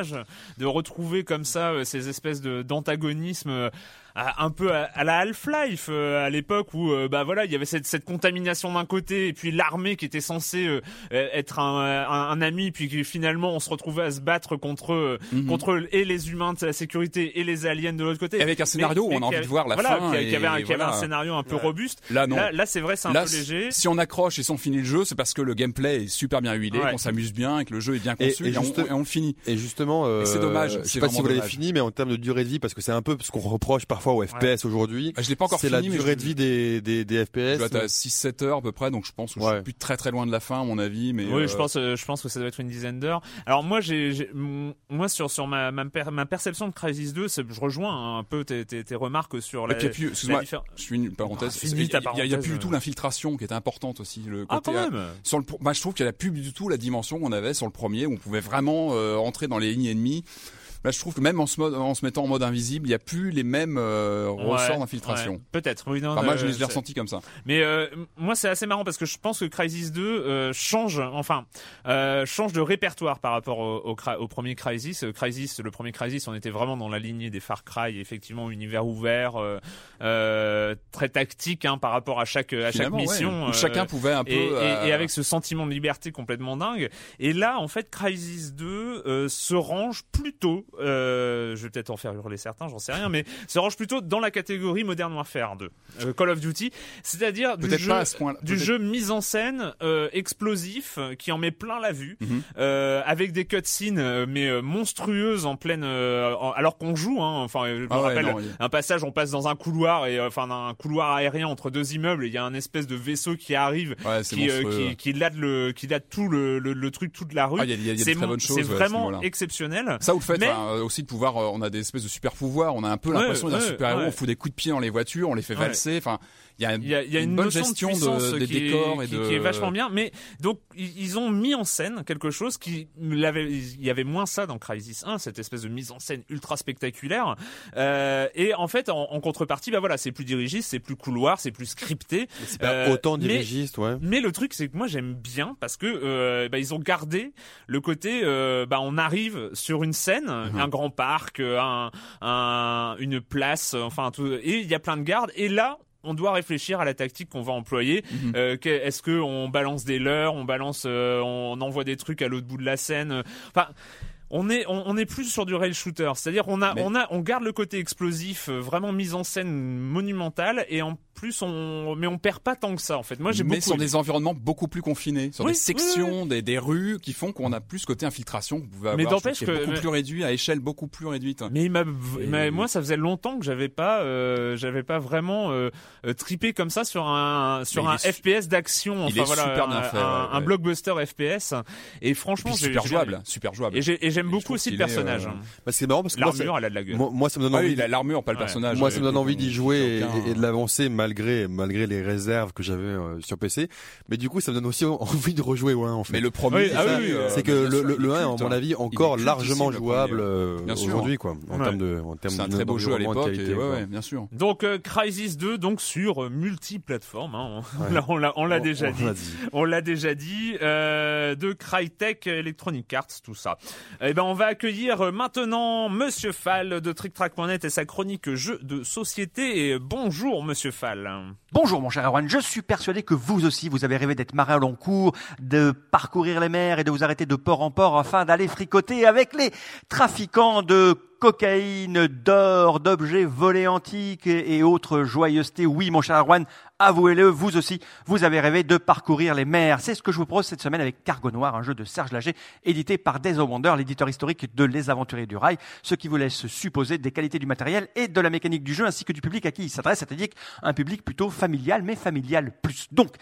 de retrouver comme ça euh, ces espèces de d'antagonisme euh, à- un peu à, à la Half-Life euh, à l'époque où euh, bah voilà il y avait cette, cette contamination d'un côté et puis l'armée qui était censée euh, euh, être un, un, un ami puis que finalement on se retrouvait à se battre contre euh, Mhm. contre et les humains de la sécurité et les aliens de l'autre côté. Et avec un scénario où on a envie avait- de voir la voilà, fin Qui, qui avait, un, et qui avait un scénario un peu Ouais. robuste. Là, non. Là, là c'est vrai, c'est un Là, peu léger. Si on accroche et si on finit le jeu, c'est parce que le gameplay est super bien huilé, Ouais. qu'on s'amuse bien et que le jeu est bien Et- conçu et et, on- juste- et on, le finit. Et justement, euh, Et c'est dommage, Je c'est sais pas si vous l'avez fini, mais en termes de durée de vie, parce que c'est un peu ce qu'on reproche parfois aux FPS aujourd'hui. Bah, je l'ai pas encore C'est fini, la mais durée je- de vie des, des, des Je FPS. dois être à 6-7 heures à peu près, donc je pense que je Ouais. suis plus très très loin de la fin à mon avis. Mais Oui, euh, je pense, euh, je pense que ça doit être une dizaine d'heures. Alors moi, j'ai, moi sur sur ma ma, per- ma perception de Crisis 2, c'est- je rejoins un peu tes, tes, tes remarques sur la. Et puis, excuse-moi, diffé- je suis une parenthèse. Ah, il y y y a plus du tout l'infiltration qui était importante aussi. Le Ah, quand même. sur le, bah, je trouve qu'il y a plus du tout la dimension qu'on avait sur le premier où on pouvait vraiment euh, entrer dans les lignes ennemies. Là, je trouve que même en se, mode- en se mettant en mode invisible, il n'y a plus les mêmes euh, ressorts Ouais, d'infiltration. ouais. Peut-être. Oui, non, Enfin, moi, euh, je l'ai je l'ai c'est- ressenti comme ça. Mais euh, moi, c'est assez marrant parce que je pense que Crisis 2 euh, change, enfin, euh, change de répertoire par rapport au, au, au premier Crisis. Euh, Crisis, le premier Crisis, on était vraiment dans la lignée des Far Cry, effectivement, univers ouvert, euh, euh, très tactique hein, par rapport à chaque à chaque Finalement, mission. euh, chacun pouvait un peu. et, et- euh, et avec ce sentiment de liberté complètement dingue. Et là, en fait, Crisis 2 euh, se range plutôt euh, je vais peut-être en faire hurler certains, j'en sais rien, mais se range plutôt dans la catégorie Modern Warfare 2, euh, Call of Duty, c'est-à-dire du, jeu, à ce du jeu mis en scène euh, explosif qui en met plein la vue, euh, avec des cutscenes mais monstrueuses en pleine, euh, en- alors qu'on joue, hein, enfin je me Ah ouais, rappelle non, un passage, on passe dans un couloir et enfin un couloir aérien entre deux immeubles, et il y a un espèce de vaisseau qui arrive Ouais, qui, qui, qui lade le, qui lade tout le, le, le truc, toute la rue. Ah, c'est ouais, vraiment exceptionnel. Ça ou le fait Mais- aussi de pouvoir, euh, on a des espèces de super pouvoirs, on a un peu Ouais, l'impression d'être un ouais, super héros, on fout des coups de pied dans les voitures, on les fait valser, enfin, il y a, Il y a, il y a une, bonne notion gestion de puissance des qui, est, décors et qui- de. qui est vachement bien. Mais donc ils ont mis en scène quelque chose qui l'avait. Il y avait moins ça dans Crisis 1, cette espèce de mise en scène ultra spectaculaire. Euh, et en fait, en, en contrepartie, bah voilà, c'est plus dirigiste, c'est plus couloir, c'est plus scripté. C'est pas Euh, autant mais- dirigiste, ouais. Mais le truc, c'est que moi j'aime bien parce que euh, bah, ils ont gardé le côté, euh, bah, on arrive sur une scène, Mhm. un grand parc, euh, un, un- une place, enfin tout, et il y a plein de gardes. Et là, on doit réfléchir à la tactique qu'on va employer. Mhm. Euh, Est-ce que on balance des leurres, on balance, euh, on envoie des trucs à l'autre bout de la scène. euh, Enfin. On est, on, on est plus sur du rail shooter, c'est-à-dire on a, Mais- on a, on garde le côté explosif, euh, vraiment mise en scène monumentale, et en plus on, mais on perd pas tant que ça en fait. Moi j'ai mais beaucoup sur aimé. des environnements beaucoup plus confinés, sur Oui, des oui, sections, Des, des rues qui font qu'on a plus ce côté infiltration que vous pouvez Mais avoir, est que- beaucoup mais- plus réduit, à échelle beaucoup plus réduite. Mais, Et- mais moi, ça faisait longtemps que j'avais pas, euh, j'avais pas vraiment euh, euh, tripé comme ça sur un sur Mais un est FPS d'action. il Enfin est voilà, super bien un, fait, un- ouais, un blockbuster FPS. Et franchement, j'ai- super jouable, super jouable. Et, j'ai- et j'aime je beaucoup aussi le est, personnage. euh, Bah, c'est marrant parce que moi, L'armure, elle a de la gueule. moi, moi, ça me donne Ah envie. oui, il a l'armure, pas le personnage. Moi, ça me Euh, donne envie d'y jouer et de l'avancer malgré malgré les réserves que j'avais euh, sur PC. Mais du coup, ça me donne aussi envie de rejouer au 1 en fait. Mais le premier, Oui, c'est ah oui, euh, c'est que le, le, le 1 à mon hein. avis encore largement jouable euh, aujourd'hui quoi en Ouais. termes de en termes C'est un très beau jeu à l'époque, ouais, ouais, bien sûr. Donc euh, Crisis 2, donc sur euh, multi-plateforme. Hein. On l'a, on l'a déjà on dit. On l'a déjà dit, euh, de Crytek, Electronic Arts, tout ça. Eh ben, on va accueillir euh, maintenant Monsieur Fall de TrickTrack.net et sa chronique jeux de société. Et bonjour, Monsieur Fall. Bonjour mon cher Erwan, je suis persuadé que vous aussi vous avez rêvé d'être marin au long cours, de parcourir les mers et de vous arrêter de port en port afin d'aller fricoter avec les trafiquants de cocaïne, d'or, d'objets volés antiques et autres joyeusetés. Oui mon cher Erwan, avouez-le, vous aussi, vous avez rêvé de parcourir les mers. C'est ce que je vous propose cette semaine avec Cargo Noir, un jeu de Serge Lager, édité par Days of Wonder, l'éditeur historique de Les Aventuriers du Rail, ce qui vous laisse supposer des qualités du matériel et de la mécanique du jeu, ainsi que du public à qui il s'adresse, c'est-à-dire un public plutôt familial, mais familial plus. Donc,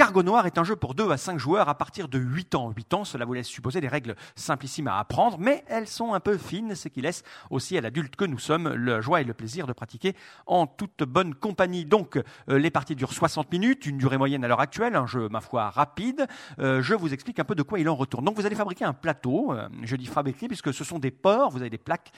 Cargo Noir est un jeu pour 2 à 5 joueurs à partir de 8 ans. 8 ans, cela vous laisse supposer des règles simplissimes à apprendre, mais elles sont un peu fines, ce qui laisse aussi à l'adulte que nous sommes le joie et le plaisir de pratiquer en toute bonne compagnie. Donc, euh, les parties durent 60 minutes, une durée moyenne à l'heure actuelle, un jeu, ma foi, rapide. Euh, je vous explique un peu de quoi il en retourne. Donc, vous allez fabriquer un plateau, euh, je dis fabriquer puisque ce sont des ports, vous avez des plaques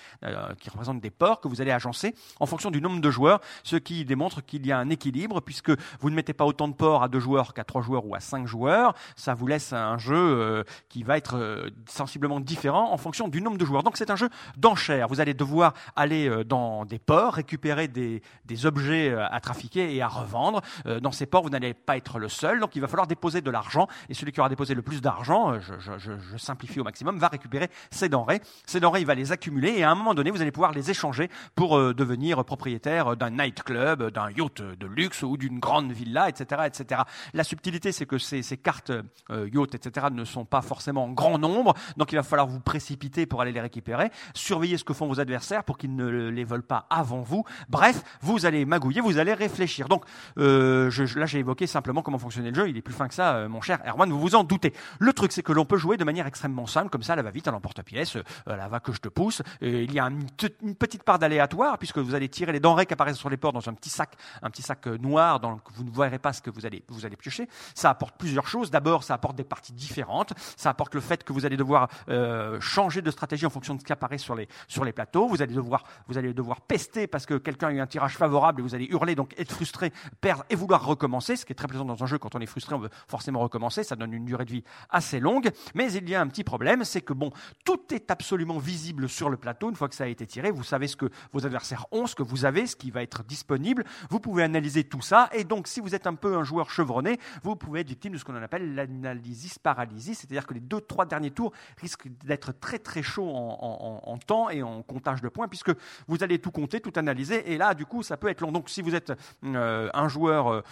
qui représentent des ports que vous allez agencer en fonction du nombre de joueurs, ce qui démontre qu'il y a un équilibre puisque vous ne mettez pas autant de ports à deux joueurs qu'à trois joueurs ou à cinq joueurs. Ça vous laisse un jeu euh, qui va être euh, sensiblement différent en fonction du nombre de joueurs. Donc c'est un jeu d'enchères. Vous allez devoir aller euh, dans des ports, récupérer des, des objets à trafiquer et à revendre. Dans ces ports, vous n'allez pas être le seul, donc il va falloir déposer de l'argent. Et celui qui aura déposé le plus d'argent, je, simplifie au maximum, va récupérer ces denrées. Ces denrées, il va les accumuler et à un moment donné, vous allez pouvoir les échanger pour devenir propriétaire d'un nightclub, d'un yacht de luxe ou d'une grande villa, etc., etc. La subtilité, c'est que ces, cartes euh, yacht, etc., ne sont pas forcément en grand nombre, donc il va falloir vous précipiter pour aller les récupérer. Surveiller ce que font vos adversaires pour qu'ils ne les volent pas avant vous. Bref, vous allez magouiller, vous allez réfléchir. Donc euh, là, j'ai évoqué simplement comment fonctionnait le jeu. Il est plus fin que ça, euh, mon cher Erwan, vous vous en doutez. Le truc, c'est que l'on peut jouer de manière extrêmement simple, comme ça, la va vite, à l'emporte-pièce, euh, la va que je te pousse. Il y a une, te- une petite part d'aléatoire, puisque vous allez tirer les denrées qui apparaissent sur les ports dans un petit sac, un petit sac euh, noir, dans vous ne verrez pas ce que vous allez, vous allez piocher. Ça apporte plusieurs choses. D'abord, ça apporte des parties différentes. Ça apporte le fait que vous allez devoir euh, changer de stratégie en fonction de ce qui apparaît sur les, sur les plateaux. Vous allez devoir, vous allez devoir pester parce que quelqu'un a eu un tirage favorable et vous allez hurler, donc être frustré, perdre et vouloir recommencer, ce qui est très plaisant dans un jeu. Quand on est frustré, on veut forcément recommencer. Ça donne une durée de vie assez longue. Mais il y a un petit problème, c'est que bon, tout est absolument visible sur le plateau une fois que ça a été tiré. Vous savez ce que vos adversaires ont, ce que vous avez, ce qui va être disponible. Vous pouvez analyser tout ça. Et donc, si vous êtes un peu un joueur chevronné, vous pouvez être victime de ce qu'on appelle l'analysis paralysis, c'est-à-dire que les deux, trois derniers tours risquent d'être très très chauds en temps et en comptage de points, puisque vous allez tout compter, tout analyser, et là, du coup, ça peut être long. Donc, si vous êtes euh, un joueur euh,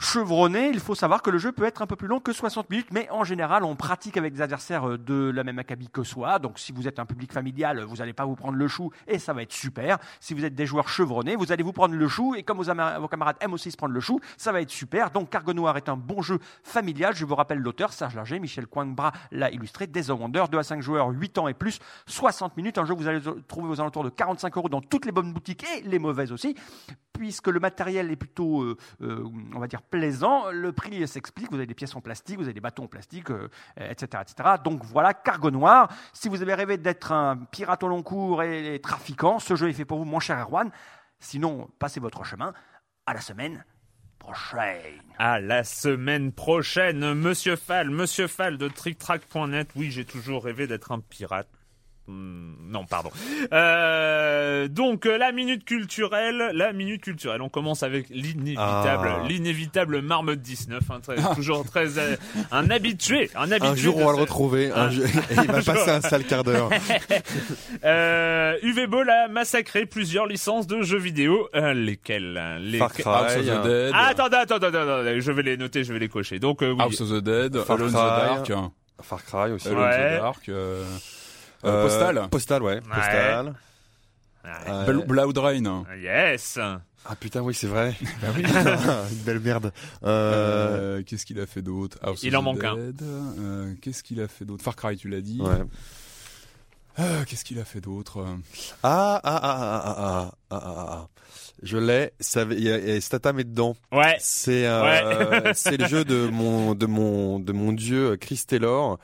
chevronné, il faut savoir que le jeu peut être un peu plus long que 60 minutes, mais en général, on pratique avec des adversaires euh, de la même acabit que soi. Donc, si vous êtes un public familial, vous n'allez pas vous prendre le chou et ça va être super. Si vous êtes des joueurs chevronnés, vous allez vous prendre le chou et comme vos, ama- vos camarades aiment aussi se prendre le chou, ça va être super. Donc, Cargo Noir est un bon jeu familial. Je vous rappelle l'auteur, Serge Larger, Michel Coinbras l'a illustré, of Wonder, 2 à 5 joueurs, 8 ans et plus, 60 minutes. Un jeu vous allez trouver aux alentours de 45 euros dans toutes les bonnes boutiques et les mauvaises aussi puisque le matériel est plutôt, euh, euh, on va dire, plaisant, le prix s'explique. Vous avez des pièces en plastique, vous avez des bâtons en plastique, euh, etc., etc. Donc voilà, Cargo Noir. Si vous avez rêvé d'être un pirate au long cours et, et trafiquant, ce jeu est fait pour vous, mon cher Erwan. Sinon, passez votre chemin. À la semaine prochaine. À la semaine prochaine, Monsieur Fall, Monsieur Fall de TrickTrack.net. Oui, j'ai toujours rêvé d'être un pirate. Hmm, Non, pardon. Euh, donc euh, la minute culturelle, la minute culturelle. On commence avec l'inévitable, Ah. l'inévitable marmotte 19. hein, très- toujours très euh, un habitué, un habitué. Un jour, on va le retrouver. Ah. Un jour- et il va passer un sale quart d'heure. Euh, UV Ball a massacré plusieurs licences de jeux vidéo. Euh, lesquelles les... Far Cry, House of the hein. Dead. Ah, attendez, attendez, attendez, attendez, je vais les noter, je vais les cocher. Donc euh, oui. House of the Dead, Far Alone the Cry. Dark, Far Cry aussi. Alone Ouais. the Dark, euh, euh, postal. Postal, ouais. Postal. Bl Yes. Ah putain, oui, c'est vrai. Bah une belle merde. Euh, qu'est-ce qu'il a fait d'autre? Il en manque un. Qu'est-ce qu'il a fait d'autre? Far Cry, tu l'as dit. Qu'est-ce qu'il a fait d'autre? Ah ah, ah, ah, ah, ah, ah, ah, ah, ah. Je l'ai. Il y a Statam est dedans. Ouais. C'est c'est le jeu de mon de mon de mon dieu Chris Taylor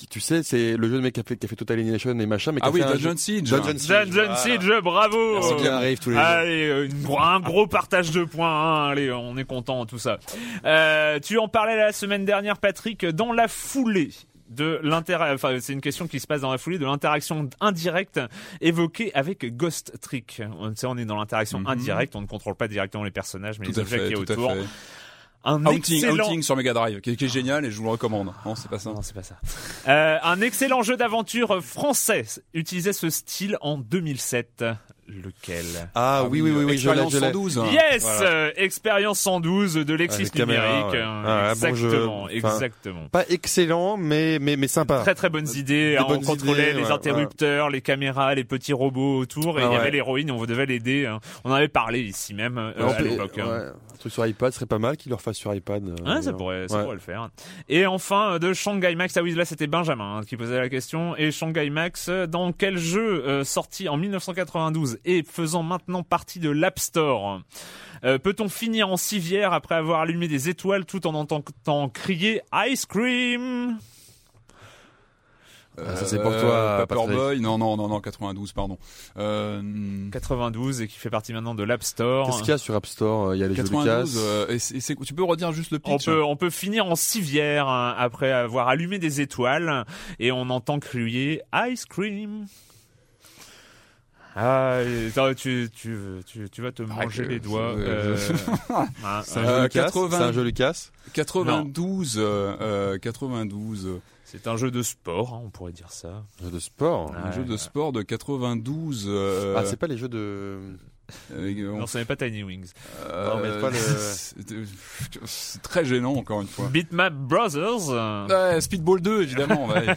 qui tu sais c'est le jeu de mec qui a fait qui a fait Total Annihilation et machin mais qui Ah a oui, Dungeon Siege. Dungeon Siege. Dungeon voilà. Siege, bravo. Merci qui arrive tous les jours. Allez, euh, un gros partage de points. hein. Allez, on est content tout ça. Euh, tu en parlais la semaine dernière, Patrick, dans la foulée de l'intérêt, enfin c'est une question qui se passe dans la foulée de l'interaction indirecte évoquée avec Ghost Trick. On, tu sais, on est dans l'interaction Mhm. indirecte, on ne contrôle pas directement les personnages, mais Tout les objets qui est autour. Un Haunting, excellent. Haunting sur Mega Drive, qui, qui est génial et je vous le recommande. Non, c'est pas ça. Non, c'est pas ça. Euh, un excellent jeu d'aventure français utilisait ce style en 2007. Lequel? Ah oui oui oui oui je l'ai Expérience je l'ai. 112. Yes Voilà. euh, Expérience 112 de Lexis numérique. ouais. euh, Ah, ouais, bon jeu. exactement, Enfin, exactement. Pas excellent mais mais mais sympa. Très très bonnes idées. Hein, on contrôlait idées, les ouais, interrupteurs, les caméras, les petits robots autour, et Ah il y avait l'héroïne. On devait l'aider. hein. On en avait parlé ici même euh, à l'époque. hein. un truc sur iPad serait pas mal qu'il le refasse sur iPad. euh, Ouais, ça pourrait, ça Ouais. pourrait le faire. Et enfin, euh, de Shanghai Max, ah oui, là c'était Benjamin hein, qui posait la question. Et Shanghai Max, dans quel jeu euh, sorti en 1992 et faisant maintenant partie de l'App Store euh, Peut-on finir en civière après avoir allumé des étoiles tout en entendant crier Ice Cream? Ah, ça, c'est pour toi, Patrick. Paperboy. Non, non, non, non, 92, pardon. Euh, 92 et qui fait partie maintenant de l'App Store. Qu'est-ce qu'il y a sur App Store Il y a les jeux 92. Lucas. euh, et tu peux redire juste le On pitch peut, on peut finir en civière hein, après avoir allumé des étoiles et on entend crier Ice Cream. Ah, tu, tu, tu, tu vas te manger que les doigts. je- euh, ah, C'est un, euh, jeu Lucas 80. C'est un jeu Lucas 92, euh, euh, 92. euh, c'est un jeu de sport, hein, on pourrait dire ça. Un jeu de sport. Ah, Un jeu de sport de 92. euh, Ah c'est pas les jeux de. Euh, Non, ce n'est pas Tiny Wings. euh, Non, mais pas le- c'est- très gênant, encore une fois. Bitmap Brothers. Ouais, Speedball 2, évidemment. Ouais,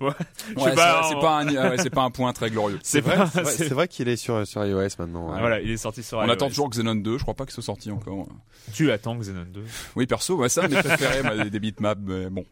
Ouais, Ouais, je sais c'est pas, c'est on- pas, un, ouais, c'est pas un point très glorieux. c'est vrai, pas. c'est vrai, c'est- c'est vrai qu'il est sur sur iOS maintenant. ouais. Voilà, il est sorti sur On iOS. attend toujours Xenon 2, je crois pas qu'il soit sorti encore. Tu attends Xenon 2. Oui, perso, de mes préférés, des bitmaps, mais bon.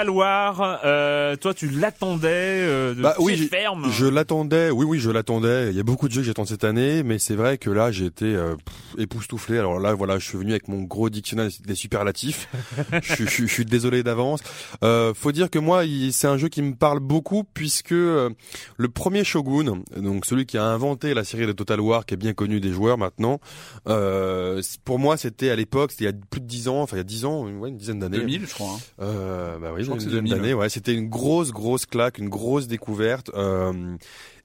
Total War. Euh, toi, tu l'attendais euh, de Bah oui, ferme. Je l'attendais, oui, oui, je l'attendais. Il y a beaucoup de jeux que j'attends cette année, mais c'est vrai que là, j'ai été euh, pff, époustouflé. Alors là, voilà, je suis venu avec mon gros dictionnaire des superlatifs. je, suis- je suis- je suis désolé d'avance. Euh, faut dire que moi, il- c'est un jeu qui me parle beaucoup puisque euh, le premier Shogun, donc celui qui a inventé la série de Total War, qui est bien connu des joueurs maintenant, euh, pour moi, c'était à l'époque, c'était il y a plus de 10 ans, enfin il y a 10 ans, ouais, une dizaine d'années. 2000, je crois. hein. Euh, bah oui, Je crois une que c'est dizaine 2000, d'années, ouais. C'était une grosse, grosse claque, une grosse découverte. Euh,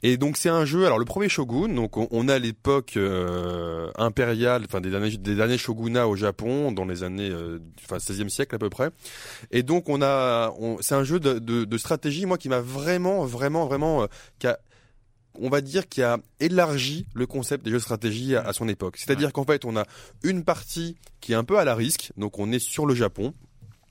et donc c'est un jeu. Alors le premier Shogun, donc on, on a l'époque euh, impériale, enfin des derniers, des derniers shogunats au Japon dans les années, euh, enfin 16e siècle à peu près. Et donc on a, on, c'est un jeu de, de, de stratégie, moi qui m'a vraiment, vraiment, vraiment, euh, qui a on va dire qui a élargi le concept des jeux de stratégie à, à son époque. C'est-à-dire qu'en fait, on a une partie qui est un peu à la risque, donc on est sur le Japon.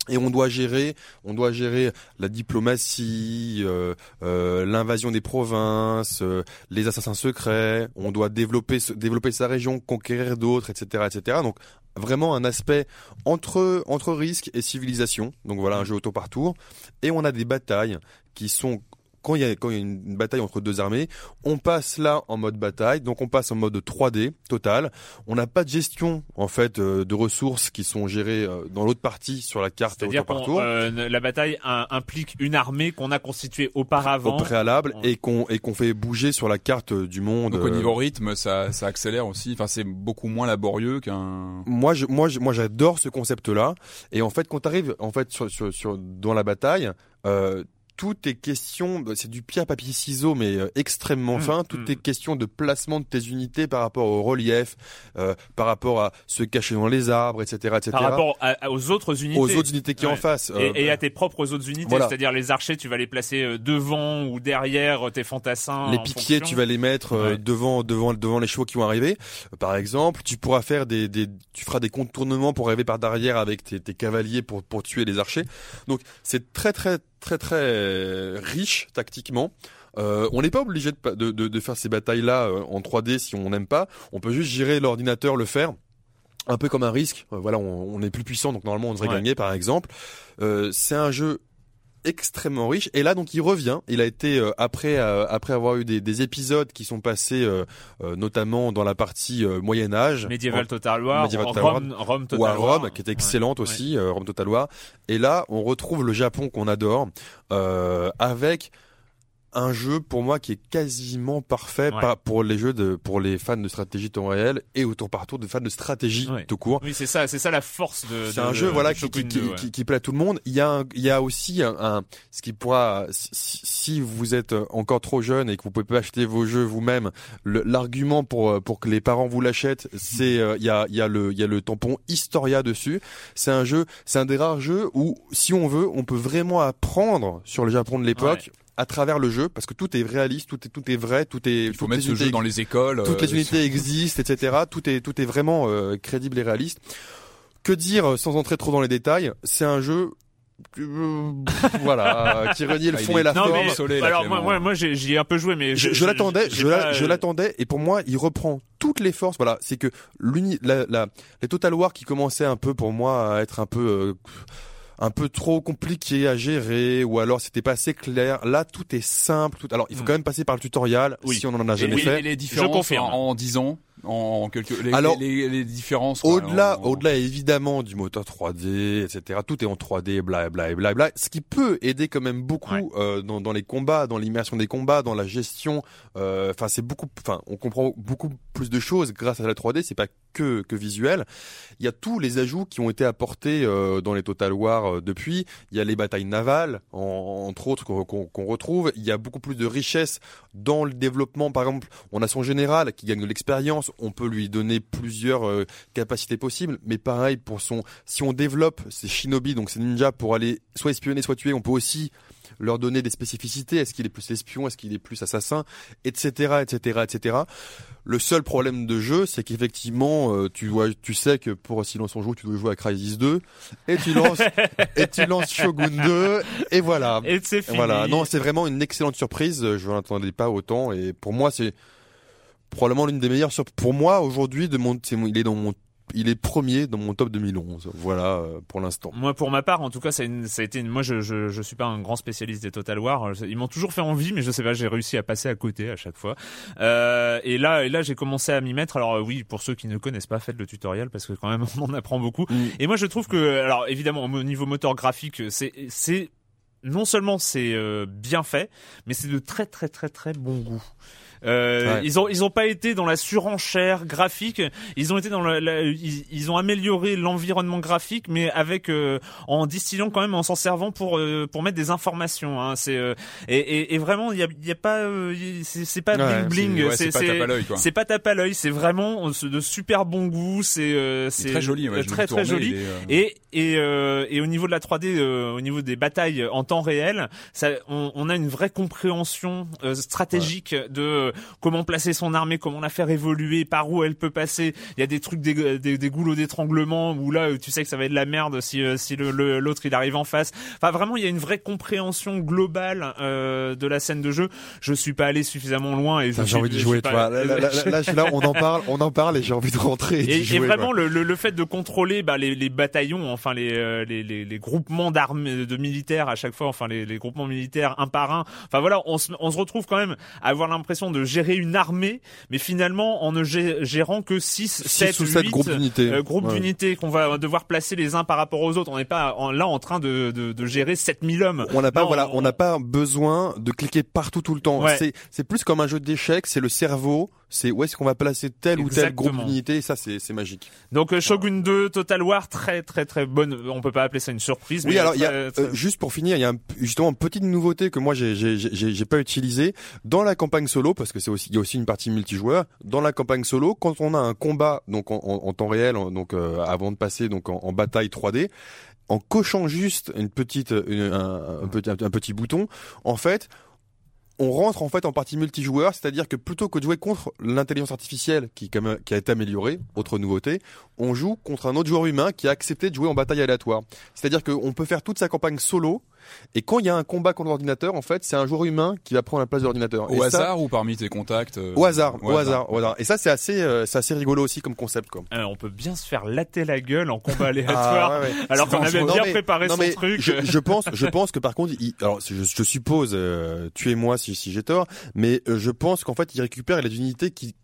Et on doit gérer, on doit gérer la diplomatie, euh, euh, l'invasion des provinces, euh, les assassins secrets. On doit développer, développer sa région, conquérir d'autres, etc., etc. Donc vraiment un aspect entre entre risque et civilisation. Donc voilà un jeu au tour par tour. Et on a des batailles qui sont quand il y a quand il y a une bataille entre deux armées, on passe là en mode bataille, donc on passe en mode 3D total. On n'a pas de gestion en fait euh, de ressources qui sont gérées euh, dans l'autre partie sur la carte au tour par tour. euh, la bataille un- implique une armée qu'on a constituée auparavant. au préalable on- et qu'on et qu'on fait bouger sur la carte euh, du monde. Donc au euh, niveau rythme, ça, ça accélère aussi. Enfin, c'est beaucoup moins laborieux qu'un. moi je, moi je- moi j'adore ce concept là et en fait quand tu arrives en fait sur, sur, sur dans la bataille euh, tout est question, bah, c'est du pierre papier ciseaux mais euh, extrêmement Mm, fin. Tout mm. est question de placement de tes unités par rapport au relief, euh, par rapport à se cacher dans les arbres, etc., etc. par rapport à- aux autres unités. aux autres unités qui Ouais. en face. Et, euh, et à tes propres autres unités, voilà. c'est-à-dire les archers, tu vas les placer devant ou derrière tes fantassins. les piquiers, fonction. tu vas les mettre Ouais. devant devant devant les chevaux qui vont arriver. Par exemple, tu pourras faire des, des tu feras des contournements pour arriver par derrière avec tes, tes cavaliers pour pour tuer les archers. Donc c'est très très très très euh, riche tactiquement. Euh, on n'est pas obligé de, de, de, de faire ces batailles-là euh, en 3D si on n'aime pas. On peut juste gérer l'ordinateur, le faire. Un peu comme un risque. Euh, voilà, on, on est plus puissant, donc normalement on devrait Ouais. gagner, par exemple. Euh, c'est un jeu extrêmement riche. Et là donc il revient. Il a été euh, après euh, après avoir eu des, des épisodes qui sont passés euh, euh, notamment dans la partie euh, Moyen Âge Medieval Total War, Medieval Total War, Rome, Rome Total ou à War. Rome qui était excellente Ouais. aussi euh, Rome Total War. Et là on retrouve le Japon qu'on adore euh, avec un jeu pour moi qui est quasiment parfait Ouais. pas pour les jeux de pour les fans de stratégie temps réel et au tour par tour des fans de stratégie Ouais. tout court Oui, c'est ça, c'est ça la force de. c'est de- un jeu de voilà qui, qui, qui, 2, ouais. qui- qui plaît à tout le monde. Il y a, un- il y a aussi un, un- ce qui pourra, si, si vous êtes encore trop jeune et que vous pouvez pas acheter vos jeux vous-même, l'argument pour pour que les parents vous l'achètent, c'est euh, il y a il y a le il y a le tampon Historia dessus. C'est un jeu, c'est un des rares jeux où si on veut, on peut vraiment apprendre sur le Japon de l'époque. À travers le jeu, parce que tout est réaliste, tout est tout est vrai, tout est. Il faut mettre ce unités jeu dans les écoles. toutes euh, les unités existent, etc. Tout est tout est vraiment euh, crédible et réaliste. Que dire euh, sans entrer trop dans les détails C'est un jeu, euh, voilà, qui renie le Ah, fond est- et la Non, forme. mais là, alors moi, moi, moi j'ai j'y ai un peu joué, mais Je, je l'attendais, je, la- pas, je euh, l'attendais, et pour moi, il reprend toutes les forces. Voilà, c'est que l'uni, la, la, les Total War qui commençaient un peu pour moi à être un peu, euh, un peu trop compliqué à gérer, ou alors c'était pas assez clair. Là, tout est simple. Tout... Alors, il faut Mm. quand même passer par le tutoriel Oui. si on en a jamais fait. et les différences confirme. en, en 10 ans, en quelques les, Alors, les, les- les différences. Au-delà, en- au-delà évidemment du moteur 3D, etc. Tout est en 3D, bla bla bla bla. Ce qui peut aider quand même beaucoup Ouais. euh, dans, dans les combats, dans l'immersion des combats, dans la gestion. euh, Enfin, c'est beaucoup. Enfin, on comprend beaucoup plus de choses grâce à la 3D. C'est pas que que visuel. Il y a tous les ajouts qui ont été apportés euh, dans les Total War euh, depuis. Il y a les batailles navales, en- entre autres, qu'on qu'on- qu'on retrouve. Il y a beaucoup plus de richesse dans le développement. Par exemple, on a son général qui gagne de l'expérience. On peut lui donner plusieurs euh, capacités possibles. Mais pareil pour son, si on développe ces shinobi, donc ces ninjas pour aller soit espionner, soit tuer, on peut aussi leur donner des spécificités. Est-ce qu'il est plus espion, est-ce qu'il est plus assassin, etc., etc., etc. Le seul problème de jeu, c'est qu'effectivement, euh, tu vois, tu sais que pour Silence on joue, tu dois jouer à Crysis 2 et tu lances et tu lances Shogun 2 et voilà. Et c'est fini. Voilà, non, c'est vraiment une excellente surprise. Je n'en attendais pas autant et pour moi, c'est probablement l'une des meilleures surprises. Pour moi, aujourd'hui, de mon, il est dans mon il est premier dans mon top 2011. Voilà euh, pour l'instant. Moi, pour ma part, en tout cas, ça a, une- ça a été. Une, moi, je, je, je suis pas un grand spécialiste des Total War. Ils m'ont toujours fait envie, mais je sais pas, j'ai réussi à passer à côté à chaque fois. Euh, et là, et là, j'ai commencé à m'y mettre. Alors euh, oui, pour ceux qui ne connaissent pas, faites le tutoriel parce que quand même, on en apprend beaucoup. Et moi, je trouve que, alors évidemment, au niveau moteur graphique, c'est c'est non seulement c'est euh, bien fait, mais c'est de très très très très bon goût. Euh, Ouais. Ils ont ils ont pas été dans la surenchère graphique. Ils ont été dans la, la- ils, ils ont amélioré l'environnement graphique, mais avec euh, en distillant quand même en s'en servant pour euh, pour mettre des informations. Hein. C'est euh, et, et, et vraiment il y a y a pas euh, c'est pas Ouais, bling bling. Ouais, c'est pas tape à l'œil, quoi. c'est pas tape à l'œil. C'est vraiment de super bon goût. C'est euh, C'est très joli, ouais, très très joli. est, Et et euh, et au niveau de la 3D, euh, au niveau des batailles en temps réel, ça, on, on a une vraie compréhension euh, stratégique de comment placer son armée, comment la faire évoluer, par où elle peut passer. Il y a des trucs, des, des, des goulots d'étranglement où là, tu sais que ça va être de la merde si euh, si le- le- l'autre il arrive en face. Enfin, vraiment, il y a une vraie compréhension globale euh, de la scène de jeu. Je suis pas allé suffisamment loin et J'ai envie d'y je jouer, pas- vois. Là, là, là, là, je suis là, on en parle, on en parle et j'ai envie de rentrer et, et, d'y et jouer. vraiment le, le, le fait de contrôler bah, les, les bataillons, enfin les, euh, les, les, les groupements d'armées de militaires à chaque fois, enfin les, les groupements militaires un par un. Enfin voilà, on se, on se retrouve quand même à avoir l'impression de gérer une armée, mais finalement en ne gé- gérant que 6, Six 7, ou sept 8 groupes d'unités. euh, groupes Ouais. d'unités qu'on va devoir placer les uns par rapport aux autres. On n'est pas en- là en train de, de, de gérer 7000 hommes. On n'a pas, Non, voilà, on n'a pas besoin de cliquer partout tout le temps. Ouais. C'est, c'est plus comme un jeu d'échecs. C'est le cerveau. C'est où est-ce qu'on va placer tel ou tel groupe d'unités. Et ça, c'est, c'est magique. Donc euh, Shogun 2, Total War, très très très bonne. On peut pas appeler ça une surprise. Oui, mais alors il y a très- très- euh, juste pour finir, il y a un- justement une petite nouveauté que moi j'ai j'ai j'ai j'ai pas utilisé dans la campagne solo parce que c'est aussi il y a aussi une partie multijoueur. Dans la campagne solo, quand on a un combat donc en, temps réel, donc euh, avant de passer donc en, bataille 3D, en cochant juste une petite une- un, un petit un petit bouton, en fait on rentre en fait en partie multijoueur, c'est-à-dire que plutôt que de jouer contre l'intelligence artificielle qui, quand même- qui a été améliorée, autre nouveauté, on joue contre un autre joueur humain qui a accepté de jouer en bataille aléatoire. C'est-à-dire qu'on peut faire toute sa campagne solo, et quand il y a un combat contre l'ordinateur, en fait, c'est un joueur humain qui va prendre la place de l'ordinateur. Au Et ça- hasard ou parmi tes contacts euh, Au hasard, au hasard, au hasard. Et ça, c'est assez, euh, c'est assez rigolo aussi comme concept, quoi. Euh, on peut bien se faire latter la gueule en combat aléatoire. Ah, ouais, ouais. Alors qu'on avait bien mais- préparé non, son mais truc. Je, je pense, je pense que par contre, il, alors je, je suppose, euh, tuez-moi si, si j'ai tort, mais euh, je pense qu'en fait, il récupère les unités qui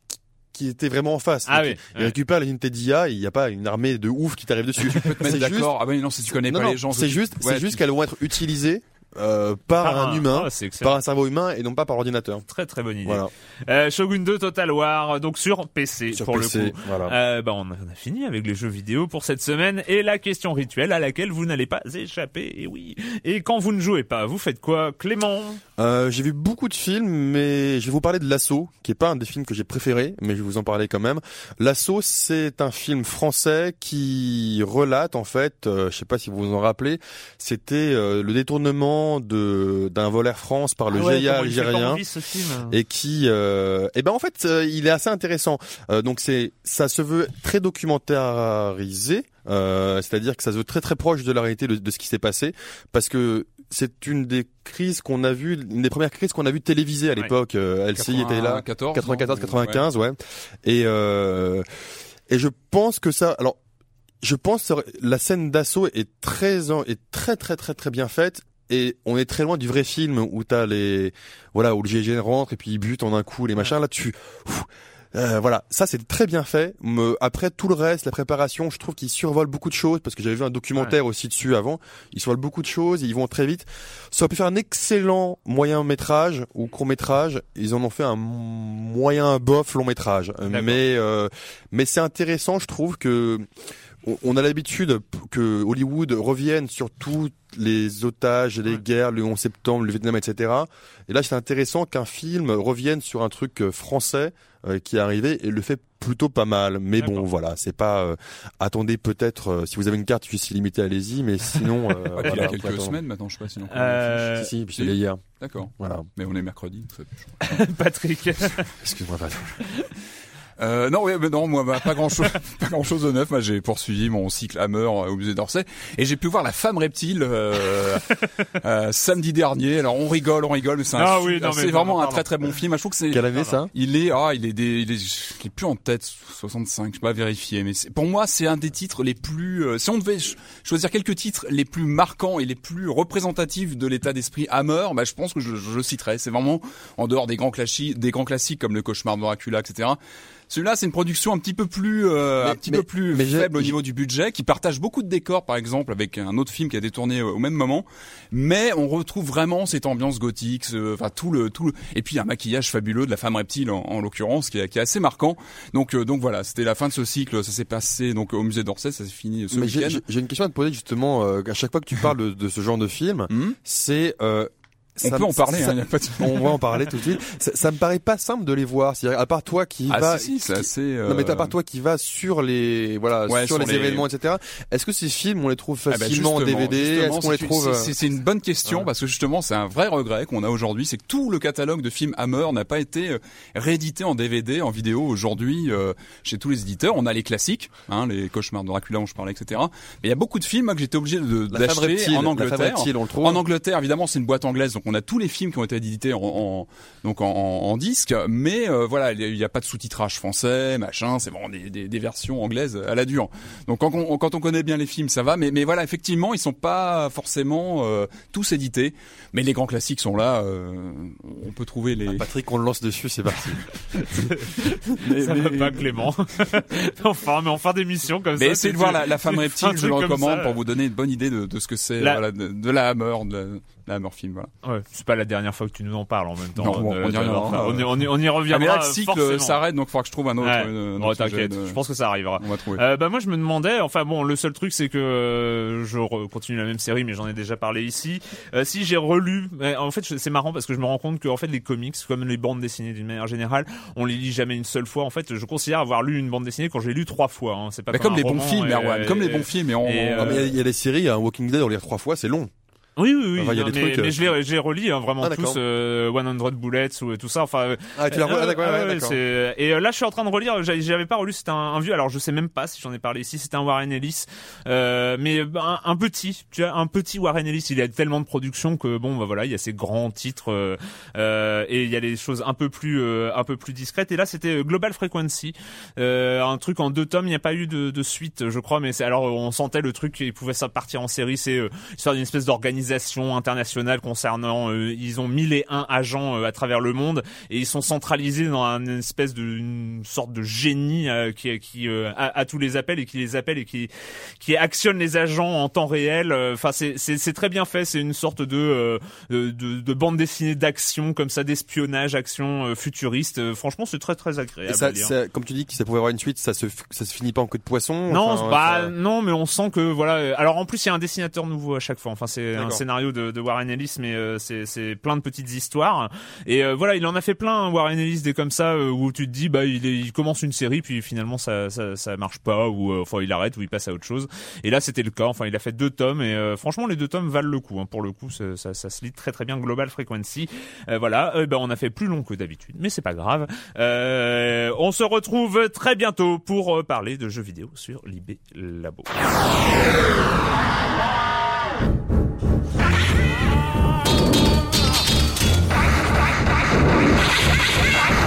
qui étaient vraiment en face. Ah Donc, oui. Il récupère les unités d'IA, il n'y a pas une armée de ouf qui t'arrive dessus. Tu peux te mettre C'est juste-. Ah ben non, si tu connais Non, pas non, les gens, c'est juste, ouais, c'est juste tu- qu'elles vont être utilisées euh, par, un, humain, Ah, par un cerveau humain et non pas par ordinateur. Très très bonne idée. Voilà. Euh, Shogun 2 Total War, donc sur PC Sur pour PC, le coup. voilà. Euh, bah on a, on a fini avec les jeux vidéo pour cette semaine et la question rituelle à laquelle vous n'allez pas échapper. Et oui. Et quand vous ne jouez pas, vous faites quoi, Clément? Euh, j'ai vu beaucoup de films, mais je vais vous parler de L'Assaut, qui est pas un des films que j'ai préférés, mais je vais vous en parler quand même. L'Assaut, c'est un film français qui relate en fait, euh, je sais pas si vous vous en rappelez, c'était euh, le détournement de d'un vol Air France par le Ah ouais, GIA algérien. envie, ce film et qui euh, eh ben en fait euh, il est assez intéressant Euh, donc c'est ça se veut très documentarisé euh, c'est-à-dire que ça se veut très très proche de la réalité de, de ce qui s'est passé parce que c'est une des crises qu'on a vu une des premières crises qu'on a vu télévisées à Ouais. l'époque euh, LCI était là 94, 94 non 95 ouais, et euh, et je pense que ça alors je pense que la scène d'assaut est très est très très très très bien faite et on est très loin du vrai film où t'as les voilà où le GIGN rentre et puis il bute en un coup les machins là tu. Euh, voilà, ça c'est très bien fait. Me- après tout le reste, la préparation, je trouve qu'ils survolent beaucoup de choses parce que j'avais vu un documentaire aussi dessus avant. Ils survolent beaucoup de choses, ils vont très vite. Ça aurait pu faire un excellent moyen métrage ou court métrage. Ils en ont fait un moyen bof long métrage. Mais euh, mais c'est intéressant, je trouve que on- on a l'habitude que Hollywood revienne sur tous les otages, les Ouais. guerres, le 11 septembre, le Vietnam, etc. Et là, c'est intéressant qu'un film revienne sur un truc euh, français euh, qui est arrivé et le fait plutôt pas mal. Mais bon, voilà, c'est pas. euh, attendez, peut-être euh, si vous avez une carte, je suis limité, allez-y. Mais sinon, euh, Ouais, voilà, il y a quelques attendre. semaines maintenant, je sais pas si on Euh, Si, puis c'était hier. D'accord. Voilà. Mais on est mercredi. Patrick. Excuse-moi, pardon. Euh, non, ouais, mais non, moi, bah, pas grand chose, pas grand chose de neuf. Moi, j'ai poursuivi mon cycle Hammer au musée d'Orsay et j'ai pu voir la femme reptile euh, euh, samedi dernier. Alors, on rigole, on rigole, mais c'est un Ah su- oui, non, mais c'est non, vraiment un très très bon film. Je trouve que c'est. Quelle année ça Il est, ah, il est, des, il est, il est plus en tête, 65, je sais pas vérifier, mais c'est- pour moi, c'est un des titres les plus, euh, si on devait ch- choisir quelques titres les plus marquants et les plus représentatifs de l'état d'esprit Hammer, bah, je pense que je, je le citerai. C'est vraiment, en dehors des grands classiques, des grands classiques comme le cauchemar de Dracula, etc. Celui-là, c'est une production un petit peu plus, euh, Mais- un petit mais- peu plus mais faible au niveau du budget, qui partage beaucoup de décors, par exemple, avec un autre film qui a été tourné euh, au même moment. Mais on retrouve vraiment cette ambiance gothique, enfin tout le, tout le, et puis un maquillage fabuleux de la femme reptile en, en l'occurrence, qui est, qui est assez marquant. Donc, euh, donc voilà, c'était la fin de ce cycle. Ça s'est passé donc au musée d'Orsay, ça s'est fini ce week-end. j'ai- une question à te poser justement. euh, à chaque fois que tu parles de, de ce genre de film, Hmm c'est euh, on ça peut me- en parler, ça- hein, y a pas de... on va en parler tout de suite. Ça, ça me paraît pas simple de les voir. C'est-à-dire, à part toi qui Ah va, si, si, c'est assez. euh, non mais à part toi qui va sur les voilà Ouais, sur, sur les, les- événements etc. Est-ce que ces films on les trouve Ah bah facilement en DVD Est-ce qu'on les trouve c'est- une bonne question Ouais. parce que justement c'est un vrai regret qu'on a aujourd'hui, c'est que tout le catalogue de films Hammer n'a pas été euh, réédité en DVD, en vidéo aujourd'hui euh, chez tous les éditeurs. On a les classiques, hein, les cauchemars de Dracula dont je parlais, etc. Mais il y a beaucoup de films moi, que j'étais obligé d'acheter en Angleterre. reptile, on le trouve. En Angleterre, évidemment, c'est une boîte anglaise, donc on a tous les films qui ont été édités en, disque, mais euh, voilà, il n'y a pas de sous-titrage français, machin, c'est vraiment des, versions anglaises à la dure. Donc quand on, connaît bien les films, ça va, mais, voilà, effectivement, ils sont pas forcément euh, tous édités, mais les grands classiques sont là. euh, on peut trouver les. Patrick, on le lance dessus, c'est parti. mais- Ça mais- va pas, Clément. enfin, mais en fin d'émission comme ça. mais essayez de voir la, la femme reptile, je le recommande ça. pour vous donner une bonne idée de, de ce que c'est, La- voilà, de, de la Hammer, de la, de la Hammer film. Voilà. Ouais, c'est pas la dernière fois que tu nous en parles en même temps. Non, bon, Euh, on y reviendra. enfin, on, y- on y- on y reviendra. Ah, mais là, le euh, cycle forcément. s'arrête, donc il faudra que je trouve un autre. Ouais. euh, sujet t'inquiète, je pense que ça arrivera. On va trouver. Euh, bah moi je me demandais, enfin bon, le seul truc c'est que euh, je continue la même série, mais j'en ai déjà parlé ici. Euh, si j'ai relu, mais en fait c'est marrant parce que je me rends compte que en fait les comics, comme les bandes dessinées d'une manière générale, on les lit jamais une seule fois. En fait, je considère avoir lu une bande dessinée quand j'ai lu trois fois. Hein. C'est pas Mais comme les bons films, Erwan, comme les bons films, et on. Il y a- des séries, un Walking Dead, on les lire trois fois, c'est long. Oui, oui, oui. Enfin, y non, mais, trucs, mais euh, je les, les relis hein, vraiment Ah, tous, euh, 100 Bullets ou tout ça. Enfin, Ah, tu l'as Euh, ah, d'accord, ah, ouais, ouais, d'accord. c'est- Et euh, là, je suis en train de relire. J'avais pas relu. C'était un, un vieux. Alors, je sais même pas si j'en ai parlé ici. C'était un Warren Ellis, euh, mais un, un petit. Tu vois, un petit Warren Ellis. Il a tellement de production que bon, bah voilà, il y a ces grands titres euh, euh, et il y a des choses un peu plus, euh, un peu plus discrètes. Et là, c'était Global Frequency, euh, un truc en deux tomes. Il n'y a pas eu de, de suite, je crois, mais alors on sentait le truc. Il pouvait ça partir en série. C'est euh, histoire d'une espèce d'organisation internationale concernant. euh, ils ont mille et un agents euh, à travers le monde et ils sont centralisés dans une espèce de une sorte de génie euh, qui qui a, a tous les appels et qui les appelle et qui qui actionne les agents en temps réel. Enfin, c'est c'est très bien fait. C'est une sorte de de, de, de bande dessinée d'action comme ça, d'espionnage, action futuriste. Franchement, c'est très très agréable. Et ça, à lire. ça- comme tu dis que ça pouvait avoir une suite, ça se, ça se finit pas en queue de poisson. Non, enfin, bah ça- non, mais on sent que voilà. Alors en plus, il y a un dessinateur nouveau à chaque fois. Enfin, c'est un scénario de, de Warren Ellis, mais euh, c'est plein de petites histoires. Et euh, voilà, il en a fait plein. hein, Warren Ellis, des comme ça euh, où tu te dis, bah il, est- il commence une série, puis finalement ça ça, ça marche pas, ou euh, enfin il arrête, ou il passe à autre chose. Et là, c'était le cas. Enfin, il a fait deux tomes, et euh, franchement, les deux tomes valent le coup. hein. Pour le coup, ça, ça, ça se lit très très bien. Global Frequency. Euh, voilà. Ben on a fait plus long que d'habitude, mais c'est pas grave. On se retrouve très bientôt pour parler de jeux vidéo sur l'IB Labo. Ah!